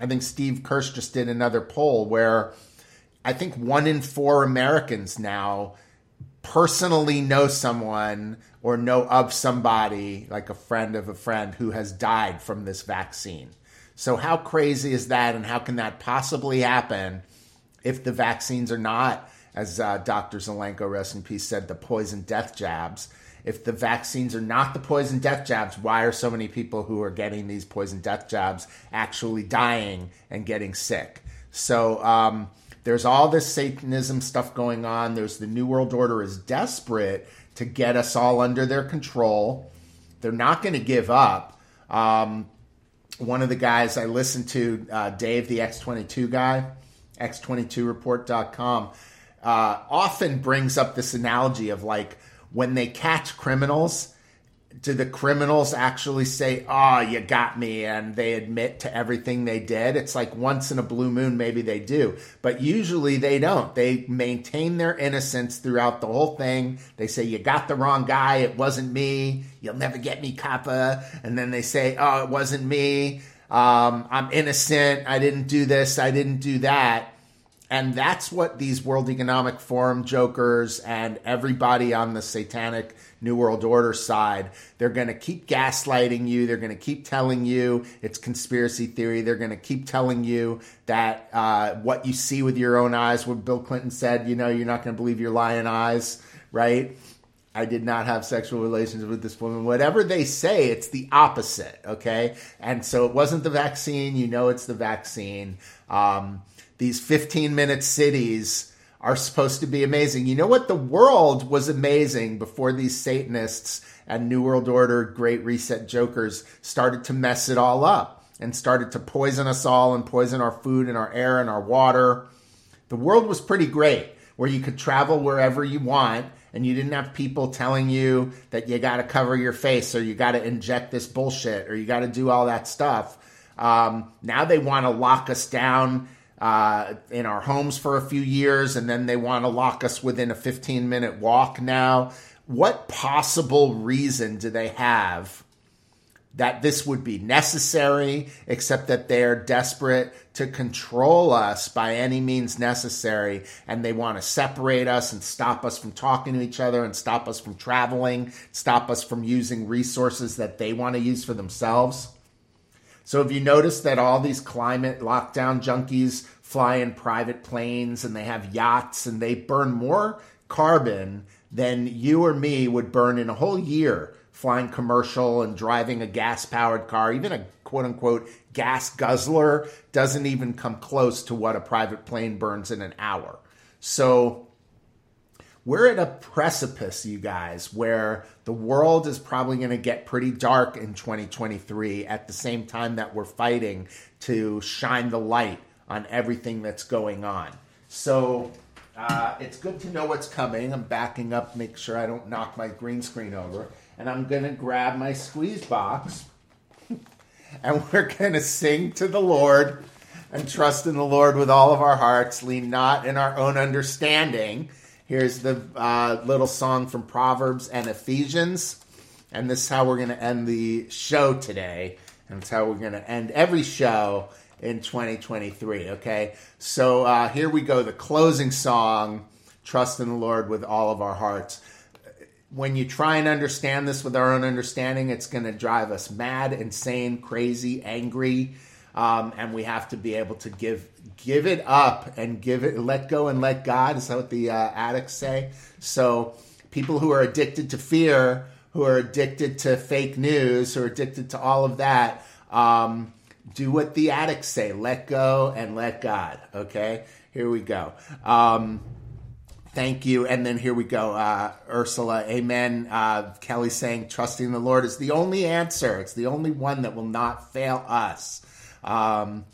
[SPEAKER 1] I think Steve Kirsch just did another poll where I think one in four Americans now personally know someone or know of somebody, like a friend of a friend, who has died from this vaccine. So, how crazy is that, and how can that possibly happen if the vaccines are not, as uh, Dr. Zelenko, rest in peace, said, the poison death jabs? If the vaccines are not the poison death jabs, why are so many people who are getting these poison death jabs actually dying and getting sick? So um, there's all this Satanism stuff going on. There's the New World Order is desperate to get us all under their control. They're not going to give up. Um, one of the guys I listened to, uh, Dave, the X22 guy, x22report.com, uh, often brings up this analogy of like, when they catch criminals, do the criminals actually say, "Oh, you got me," and they admit to everything they did? It's like once in a blue moon, maybe they do, but usually they don't. They maintain their innocence throughout the whole thing. They say, "You got the wrong guy. It wasn't me. You'll never get me, coppa." And then they say, "Oh, it wasn't me. Um, I'm innocent. I didn't do this. I didn't do that." And that's what these World Economic Forum jokers and everybody on the satanic New World Order side, they're going to keep gaslighting you. They're going to keep telling you it's conspiracy theory. They're going to keep telling you that uh, what you see with your own eyes, what Bill Clinton said, you know, you're not going to believe your lying eyes, right? I did not have sexual relations with this woman. Whatever they say, it's the opposite, okay? And so it wasn't the vaccine. You know, it's the vaccine. Um, these 15 minute cities are supposed to be amazing. You know what? The world was amazing before these Satanists and New World Order Great Reset jokers started to mess it all up and started to poison us all and poison our food and our air and our water. The world was pretty great where you could travel wherever you want and you didn't have people telling you that you got to cover your face or you got to inject this bullshit or you got to do all that stuff. Um, now they want to lock us down uh, in our homes for a few years and then they want to lock us within a 15 minute walk now. What possible reason do they have that this would be necessary, except that they're desperate to control us by any means necessary, and they want to separate us and stop us from talking to each other and stop us from traveling, stop us from using resources that they want to use for themselves. So, have you noticed that all these climate lockdown junkies fly in private planes and they have yachts and they burn more carbon than you or me would burn in a whole year flying commercial and driving a gas powered car, even a quote unquote gas guzzler, doesn't even come close to what a private plane burns in an hour. So we're at a precipice, you guys, where the world is probably going to get pretty dark in 2023 at the same time that we're fighting to shine the light on everything that's going on. So uh, it's good to know what's coming. I'm backing up, make sure I don't knock my green screen over and I'm going to grab my squeeze box and we're going to sing to the Lord and trust in the Lord with all of our hearts, lean not in our own understanding. Here's the uh, little song from Proverbs and Ephesians. And this is how we're going to end the show today. And it's how we're going to end every show in 2023. Okay. So uh, here we go. The closing song Trust in the Lord with all of our hearts when you try and understand this with our own understanding, it's going to drive us mad, insane, crazy, angry, um, and we have to be able to give give it up and give it, let go and let God. Is that what the uh, addicts say? So people who are addicted to fear, who are addicted to fake news, who are addicted to all of that. Um, do what the addicts say let go and let God. Okay, here we go. Um, Thank you. And then here we go. Uh, Ursula, amen. Uh, Kelly saying, trusting the Lord is the only answer. It's the only one that will not fail us. Um,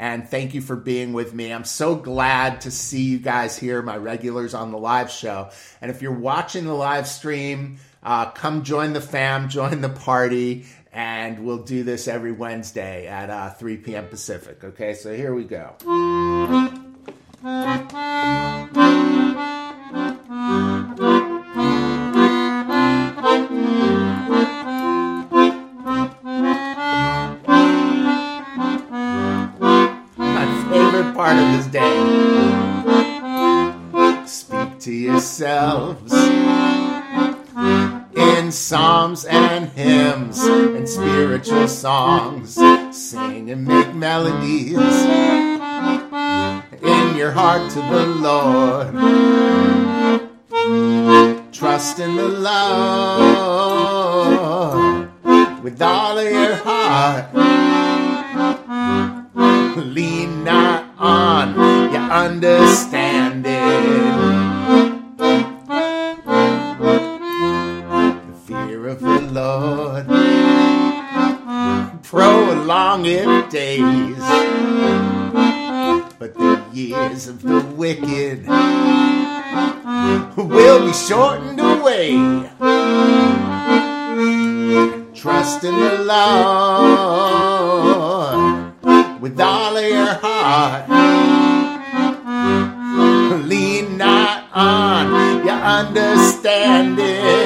[SPEAKER 1] and thank you for being with me. I'm so glad to see you guys here, my regulars on the live show. And if you're watching the live stream, uh, come join the fam, join the party, and we'll do this every Wednesday at uh, 3 p.m. Pacific. Okay, so here we go. in psalms and hymns and spiritual songs. Sing and make melodies in your heart to the Lord. Trust in the Lord with all of your heart. Lean not on your understanding. The Lord prolongeth days, but the years of the wicked will be shortened away. Trust in the Lord with all of your heart. Lean not on your understanding.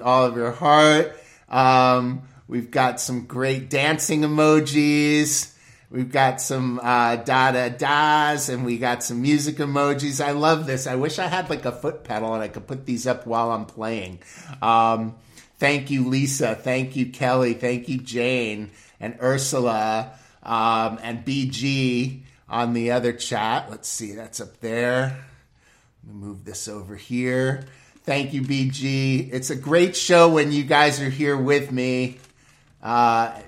[SPEAKER 1] With all of your heart. Um, we've got some great dancing emojis. We've got some uh, da da das, and we got some music emojis. I love this. I wish I had like a foot pedal and I could put these up while I'm playing. Um, thank you, Lisa. Thank you, Kelly. Thank you, Jane and Ursula um, and BG on the other chat. Let's see, that's up there. Let me move this over here. Thank you, BG. It's a great show when you guys are here with me. Uh,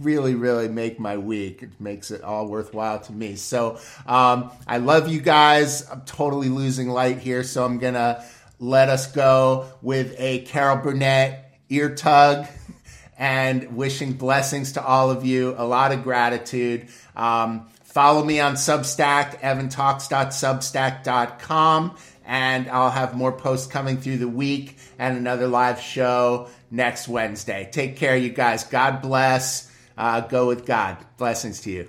[SPEAKER 1] really, really make my week. It makes it all worthwhile to me. So um, I love you guys. I'm totally losing light here, so I'm gonna let us go with a Carol Burnett ear tug and wishing blessings to all of you. A lot of gratitude. Um, follow me on Substack, evantalks.substack.com, and I'll have more posts coming through the week and another live show next Wednesday. Take care, you guys. God bless. Uh, go with God. Blessings to you.